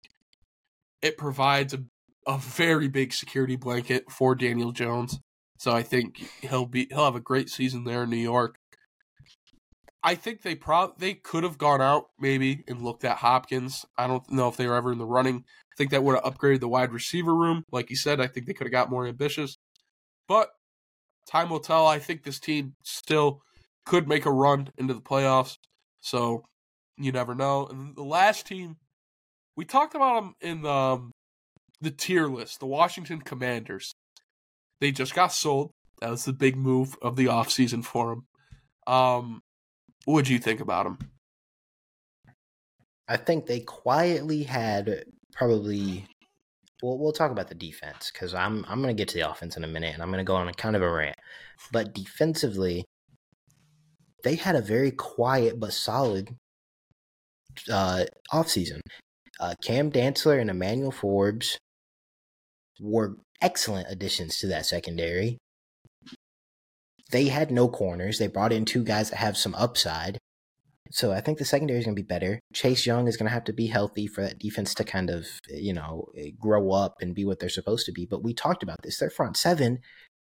it provides a, a very big security blanket for Daniel Jones. So I think he'll be he'll have a great season there in New York. I think they pro they could have gone out maybe and looked at Hopkins. I don't know if they were ever in the running. I think that would have upgraded the wide receiver room. Like you said, I think they could have got more ambitious. But time will tell. I think this team still could make a run into the playoffs. So you never know. And the last team, we talked about them in the, um, the tier list, the Washington Commanders. They just got sold. That was the big move of the offseason for them. Um, what do you think about them? I think they quietly had probably well, we'll talk about the defense because I'm I'm going to get to the offense in a minute, and I'm going to go on a kind of a rant. But defensively, they had a very quiet but solid uh, offseason. Uh, Cam Dantzler and Emmanuel Forbes were excellent additions to that secondary. They had no corners. They brought in two guys that have some upside. So I think the secondary is going to be better. Chase Young is going to have to be healthy for that defense to kind of, you know, eh, grow up and be what they're supposed to be. But we talked about this. Their front seven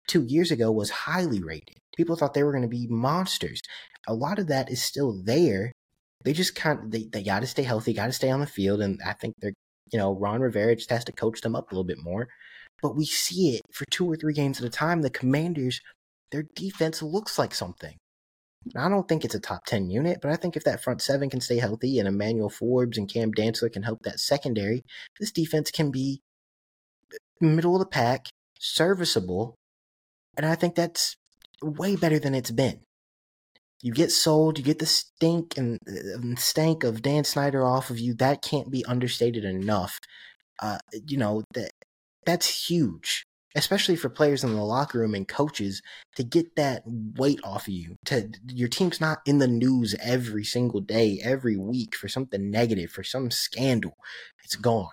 two years ago was highly rated. People thought they were going to be monsters. A lot of that is still there. They just kind of, they, they got to stay healthy, got to stay on the field. And I think they're, you know, Ron Rivera just has to coach them up a little bit more. But we see it for two or three games at a time. The Commanders, their defense looks like something. I don't think it's a top 10 unit, but I think if that front seven can stay healthy and Emmanuel Forbes and Cam Dantzler can help that secondary, this defense can be middle of the pack, serviceable. And I think that's way better than it's been. You get sold, you get the stink and, and stank of Dan Snyder off of you. That can't be understated enough. Uh, you know that that's huge especially for players in the locker room and coaches to get that weight off of you. To your team's not in the news every single day every week for something negative for some scandal. It's gone.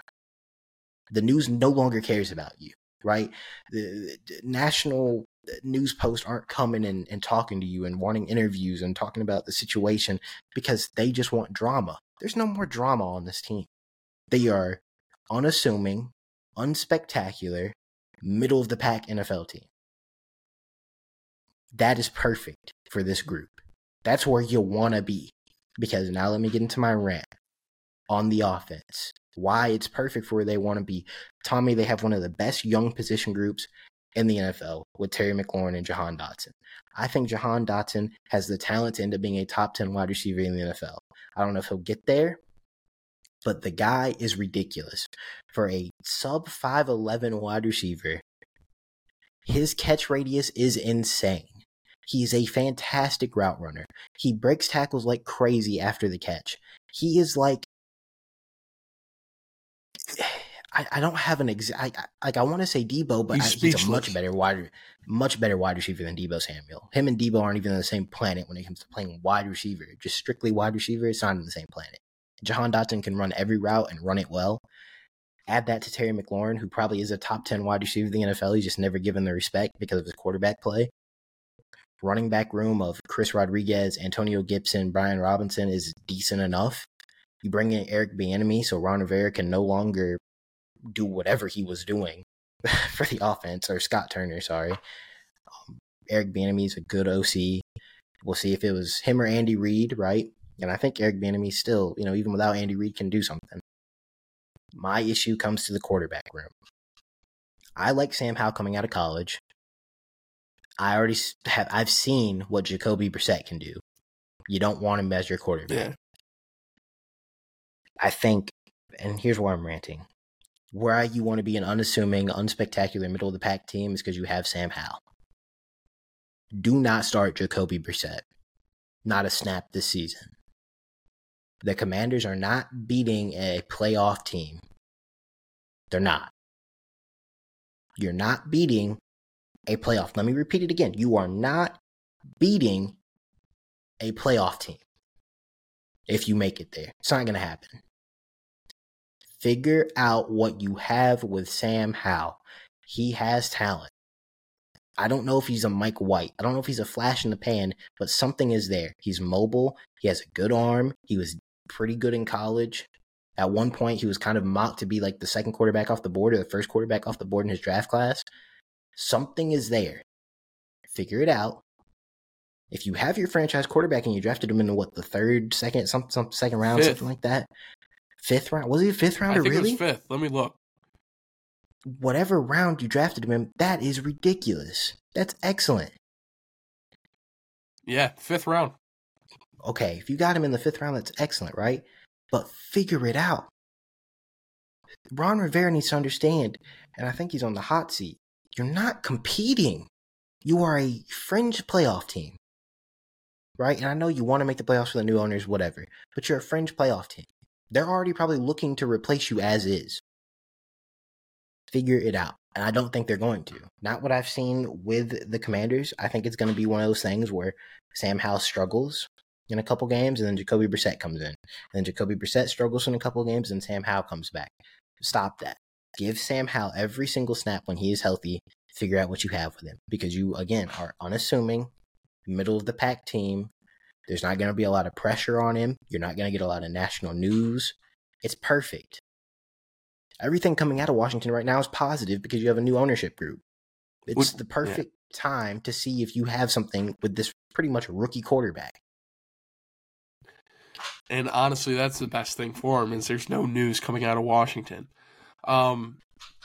The news no longer cares about you right? The, the national uh, news posts aren't coming and, and talking to you and wanting interviews and talking about the situation because they just want drama. There's no more drama on this team. They are unassuming unspectacular middle of the pack NFL team. That is perfect for this group. That's where you want to be. Because now let me get into my rant on the offense. Why it's perfect for where they want to be. Tommy, they have one of the best young position groups in the NFL with Terry McLaurin and Jahan Dotson. I think Jahan Dotson has the talent to end up being a top 10 wide receiver in the NFL. I don't know if he'll get there, but the guy is ridiculous. For a sub 5'11 wide receiver, His catch radius is insane. He's a fantastic route runner. He breaks tackles like crazy after the catch. He is like I, I don't have an exact like I want to say Deebo, but he's, I, he's a much better wide, much better wide receiver than Deebo Samuel. Him and Deebo aren't even on the same planet when it comes to playing wide receiver. Just strictly wide receiver, it's not on the same planet. Jahan Dotson can run every route and run it well. Add that to Terry McLaurin, who probably is a top ten wide receiver in the NFL. He's just never given the respect because of his quarterback play. Running back room of Chris Rodriguez, Antonio Gibson, Brian Robinson is decent enough. You bring in Eric Bieniemy, so Ron Rivera can no longer do whatever he was doing for the offense, or Scott Turner, sorry. Um, Eric Bieniemy is a good OC. We'll see if it was him or Andy Reid, right? And I think Eric Bieniemy still, you know, even without Andy Reid, can do something. My issue comes to the quarterback room. I like Sam Howell coming out of college. I already have. I've seen what Jacoby Brissett can do. You don't want him as your quarterback. Yeah. I think, and here's where I'm ranting why you want to be an unassuming, unspectacular middle of the pack team is because you have Sam Howell. Do not start Jacoby Brissett. Not a snap this season. The Commanders are not beating a playoff team. They're not. You're not beating a playoff. Let me repeat it again. You are not beating a playoff team if you make it there. It's not going to happen. Figure out what you have with Sam Howell. He has talent. I don't know if he's a Mike White. I don't know if he's a flash in the pan, but something is there. He's mobile. He has a good arm. He was pretty good in college. At one point, he was kind of mocked to be like the second quarterback off the board or the first quarterback off the board in his draft class. Something is there. Figure it out. If you have your franchise quarterback and you drafted him in the, what the third, second, some, some second round, Fifth. something like that, Fifth round? Was he a fifth rounder? I think really? it was fifth. Let me look. Whatever round you drafted him in, that is ridiculous. That's excellent. Yeah, fifth round. Okay, if you got him in the fifth round, that's excellent, right? But figure it out. Ron Rivera needs to understand, and I think he's on the hot seat. You're not competing. You are a fringe playoff team. Right? And I know you want to make the playoffs for the new owners, whatever, but you're a fringe playoff team. They're already probably looking to replace you as is. Figure it out. And I don't think they're going to. Not what I've seen with the Commanders. I think it's going to be one of those things where Sam Howell struggles in a couple games, and then Jacoby Brissett comes in. And then Jacoby Brissett struggles in a couple games, and Sam Howell comes back. Stop that. Give Sam Howell every single snap when he is healthy. Figure out what you have with him. Because you, again, are unassuming, middle of the pack team there's not going to be a lot of pressure on him. You're not going to get a lot of national news. It's perfect. Everything coming out of Washington right now is positive because you have a new ownership group. It's the perfect yeah. time to see if you have something with this pretty much rookie quarterback. And honestly, that's the best thing for him is there's no news coming out of Washington. Um,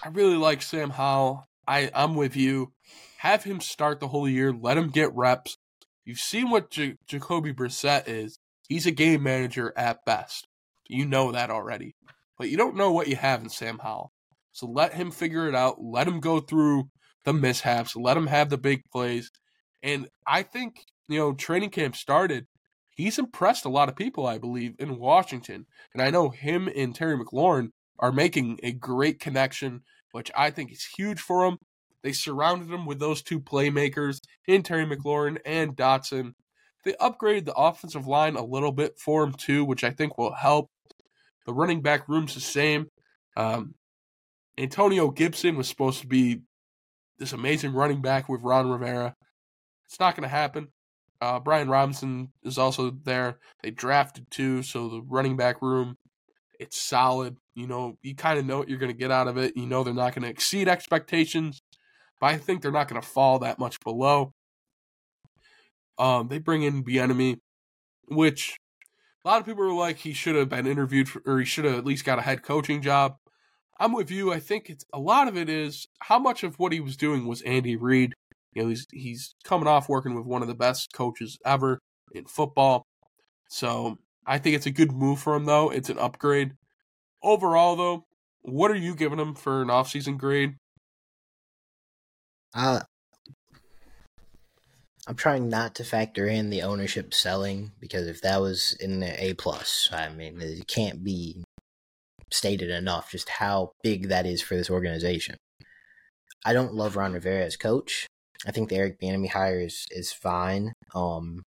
I really like Sam Howell. I I'm with you. Have him start the whole year. Let him get reps. You've seen what J- Jacoby Brissett is. He's a game manager at best. You know that already. But you don't know what you have in Sam Howell. So let him figure it out. Let him go through the mishaps. Let him have the big plays. And I think, you know, training camp started. He's impressed a lot of people, I believe, in Washington. And I know him and Terry McLaurin are making a great connection, which I think is huge for him. They surrounded him with those two playmakers in Terry McLaurin and Dotson. They upgraded the offensive line a little bit for him too, which I think will help. The running back room's the same. Um, Antonio Gibson was supposed to be this amazing running back with Ron Rivera. It's not going to happen. Uh, Brian Robinson is also there. They drafted two, so the running back room it's solid. You know, you kind of know what you're going to get out of it. You know they're not going to exceed expectations but I think they're not going to fall that much below. Um, they bring in Bieniemy, which a lot of people are like he should have been interviewed for, or he should have at least got a head coaching job. I'm with you. I think it's a lot of it is how much of what he was doing was Andy Reid. You know, he's he's coming off working with one of the best coaches ever in football. So I think it's a good move for him though. It's an upgrade. Overall though, what are you giving him for an offseason grade? I I'm trying not to factor in the ownership selling because if that was in the A plus, I mean, it can't be stated enough just how big that is for this organization. I don't love Ron Rivera as coach. I think the Eric Bieniemy hire is is fine. Um,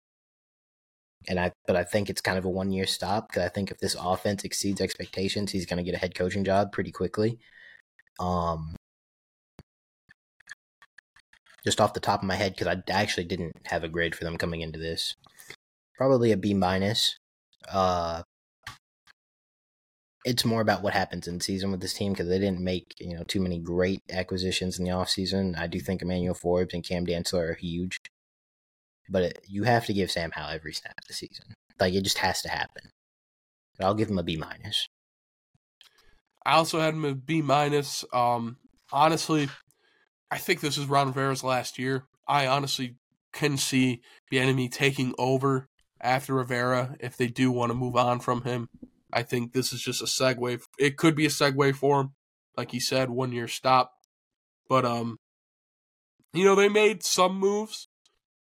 and I but I think it's kind of a one year stop because I think if this offense exceeds expectations, he's going to get a head coaching job pretty quickly. Um, just off the top of my head, because I actually didn't have a grade for them coming into this, probably a B minus. Uh, it's more about what happens in season with this team because they didn't make you know too many great acquisitions in the offseason. I do think Emmanuel Forbes and Cam Dantzler are huge but it, you have to give Sam Howell every snap this season. Like it just has to happen. But I'll give him a B minus. I also had him a B minus. Um, honestly, I think this is Ron Rivera's last year. I honestly can see Bieniemy taking over after Rivera if they do want to move on from him. I think this is just a segue. It could be a segue for him, like he said, one year stop. But um, you know they made some moves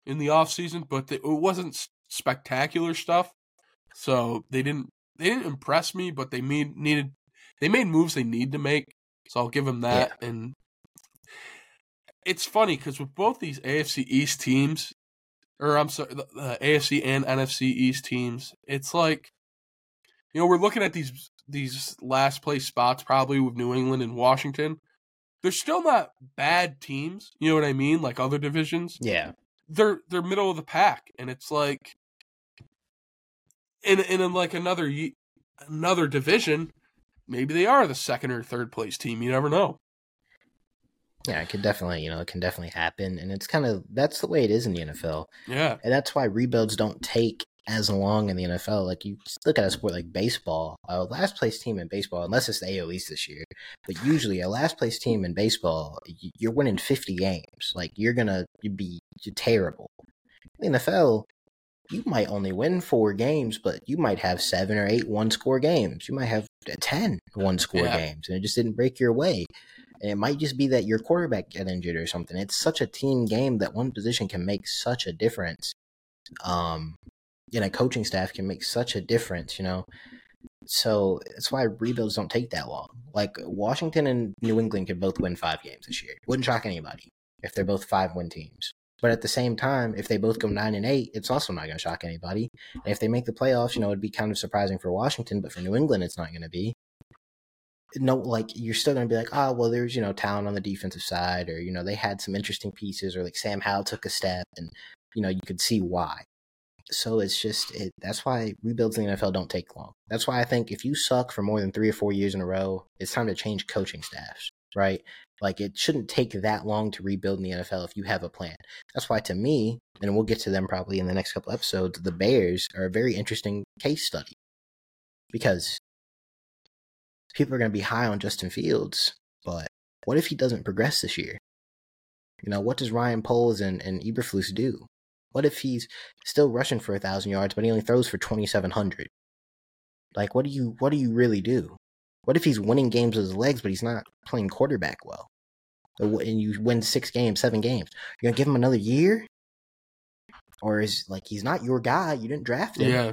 in the offseason, but it wasn't spectacular stuff. So they didn't they didn't impress me, but they made needed they made moves they need to make. So I'll give them that. Yeah. And it's funny because with both these AFC East teams, or I'm sorry, the, the AFC and NFC East teams, it's like you know we're looking at these these last place spots probably with New England and Washington. They're still not bad teams. You know what I mean? Like other divisions. Yeah they're they're middle of the pack, and it's like in in like another another division, maybe they are the second or third place team. You never know. Yeah, it could definitely, you know, it can definitely happen, and it's kind of that's the way it is in the NFL. Yeah, and that's why rebuilds don't take as long in the NFL. Like you look at a sport like baseball, a last place team in baseball, unless it's the AL East this year, but usually a last place team in baseball, you're winning 50 games. Like you're gonna be terrible. In the NFL, you might only win four games, but you might have seven or eight one score games. You might have 10 one score yeah. games, and it just didn't break your way. And it might just be that your quarterback got injured or something. It's such a team game that one position can make such a difference. Um, in a coaching staff can make such a difference, you know. So that's why rebuilds don't take that long. Like Washington and New England could both win five games this year. Wouldn't shock anybody if they're both five win teams. But at the same time, if they both go nine and eight, it's also not going to shock anybody. And if they make the playoffs, you know, it'd be kind of surprising for Washington, but for New England, it's not going to be. No, like you're still going to be like, oh, well, there's you know talent on the defensive side, or you know they had some interesting pieces, or like Sam Howell took a step, and you know you could see why. So it's just it, that's why rebuilds in the NFL don't take long. That's why I think if you suck for more than three or four years in a row, it's time to change coaching staffs, right? Like it shouldn't take that long to rebuild in the NFL if you have a plan. That's why to me, and we'll get to them probably in the next couple episodes, the Bears are a very interesting case study because people are going to be high on Justin Fields, but what if he doesn't progress this year? You know, what does Ryan Poles and, and Eberflus do? What if he's still rushing for a thousand yards, but he only throws for twenty seven hundred? Like, what do you what do you really do? What if he's winning games with his legs, but he's not playing quarterback well? And you win six games, seven games. You're gonna give him another year, or is like he's not your guy? You didn't draft him. Yeah.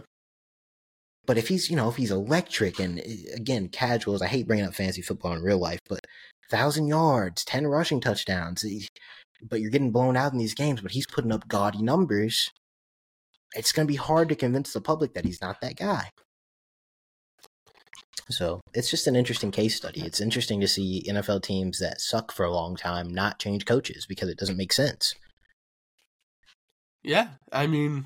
But if he's, you know, if he's electric and eh, again, casuals, I hate bringing up fantasy football in real life, but thousand yards, 10 rushing touchdowns, but you're getting blown out in these games, but he's putting up gaudy numbers. It's going to be hard to convince the public that he's not that guy. So it's just an interesting case study. It's interesting to see NFL teams that suck for a long time not change coaches because it doesn't make sense. Yeah, I mean,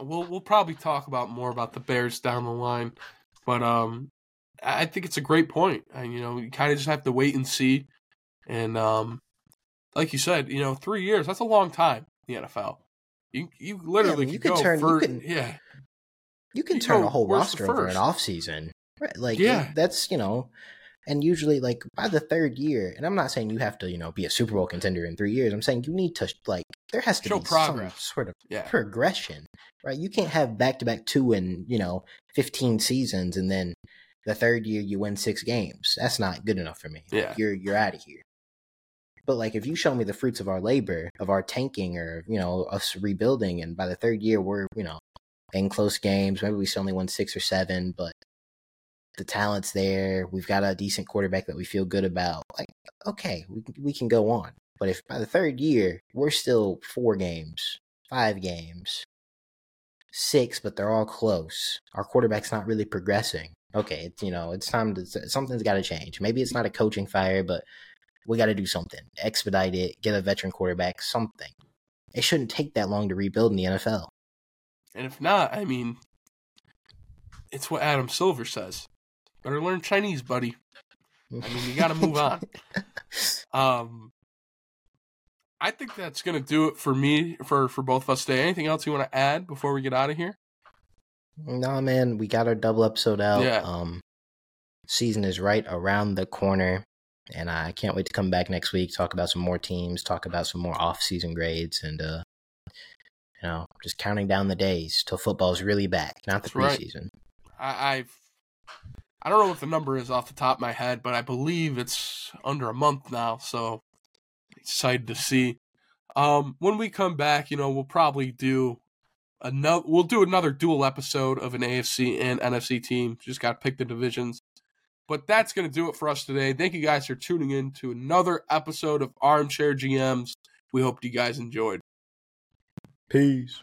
we'll we'll probably talk about more about the Bears down the line, but um, I think it's a great point. And you know, you kind of just have to wait and see, and um, like you said, you know, three years, that's a long time in the NFL. You you literally yeah, you can turn for, you can, yeah. You can you turn a whole roster over an off season. Right. Like yeah. that's you know and usually like by the third year, and I'm not saying you have to, you know, be a Super Bowl contender in three years. I'm saying you need to like there has to Show be progress. some sort of yeah. progression. Right. You can't have back to back two and, you know, fifteen seasons and then the third year you win six games. That's not good enough for me. Yeah. You're you're out of here. But like, if you show me the fruits of our labor, of our tanking, or you know, us rebuilding, and by the third year we're you know in close games, maybe we still only won six or seven, but the talent's there. We've got a decent quarterback that we feel good about. Like, okay, we we can go on. But if by the third year we're still four games, five games, six, but they're all close, our quarterback's not really progressing. Okay, it's, you know, it's time to something's got to change. Maybe it's not a coaching fire, but we got to do something. Expedite it. Get a veteran quarterback. Something. It shouldn't take that long to rebuild in the NFL. And if not, I mean, it's what Adam Silver says. Better learn Chinese, buddy. I mean, you got to move on. Um, I think that's gonna do it for me for for both of us today. Anything else you want to add before we get out of here? No, man, we got our double episode out. Yeah. Um, season is right around the corner, and I can't wait to come back next week, talk about some more teams, talk about some more off-season grades, and uh, you know, just counting down the days till football's really back, not the That's right. preseason. I, I've I don't know what the number is off the top of my head, but I believe it's under a month now. So excited to see. Um, when we come back, you know, we'll probably do another. We'll do another dual episode of an AFC and NFC team. Just got to pick the divisions. But that's going to do it for us today. Thank you guys for tuning in to another episode of Armchair GMs. We hope you guys enjoyed. Peace.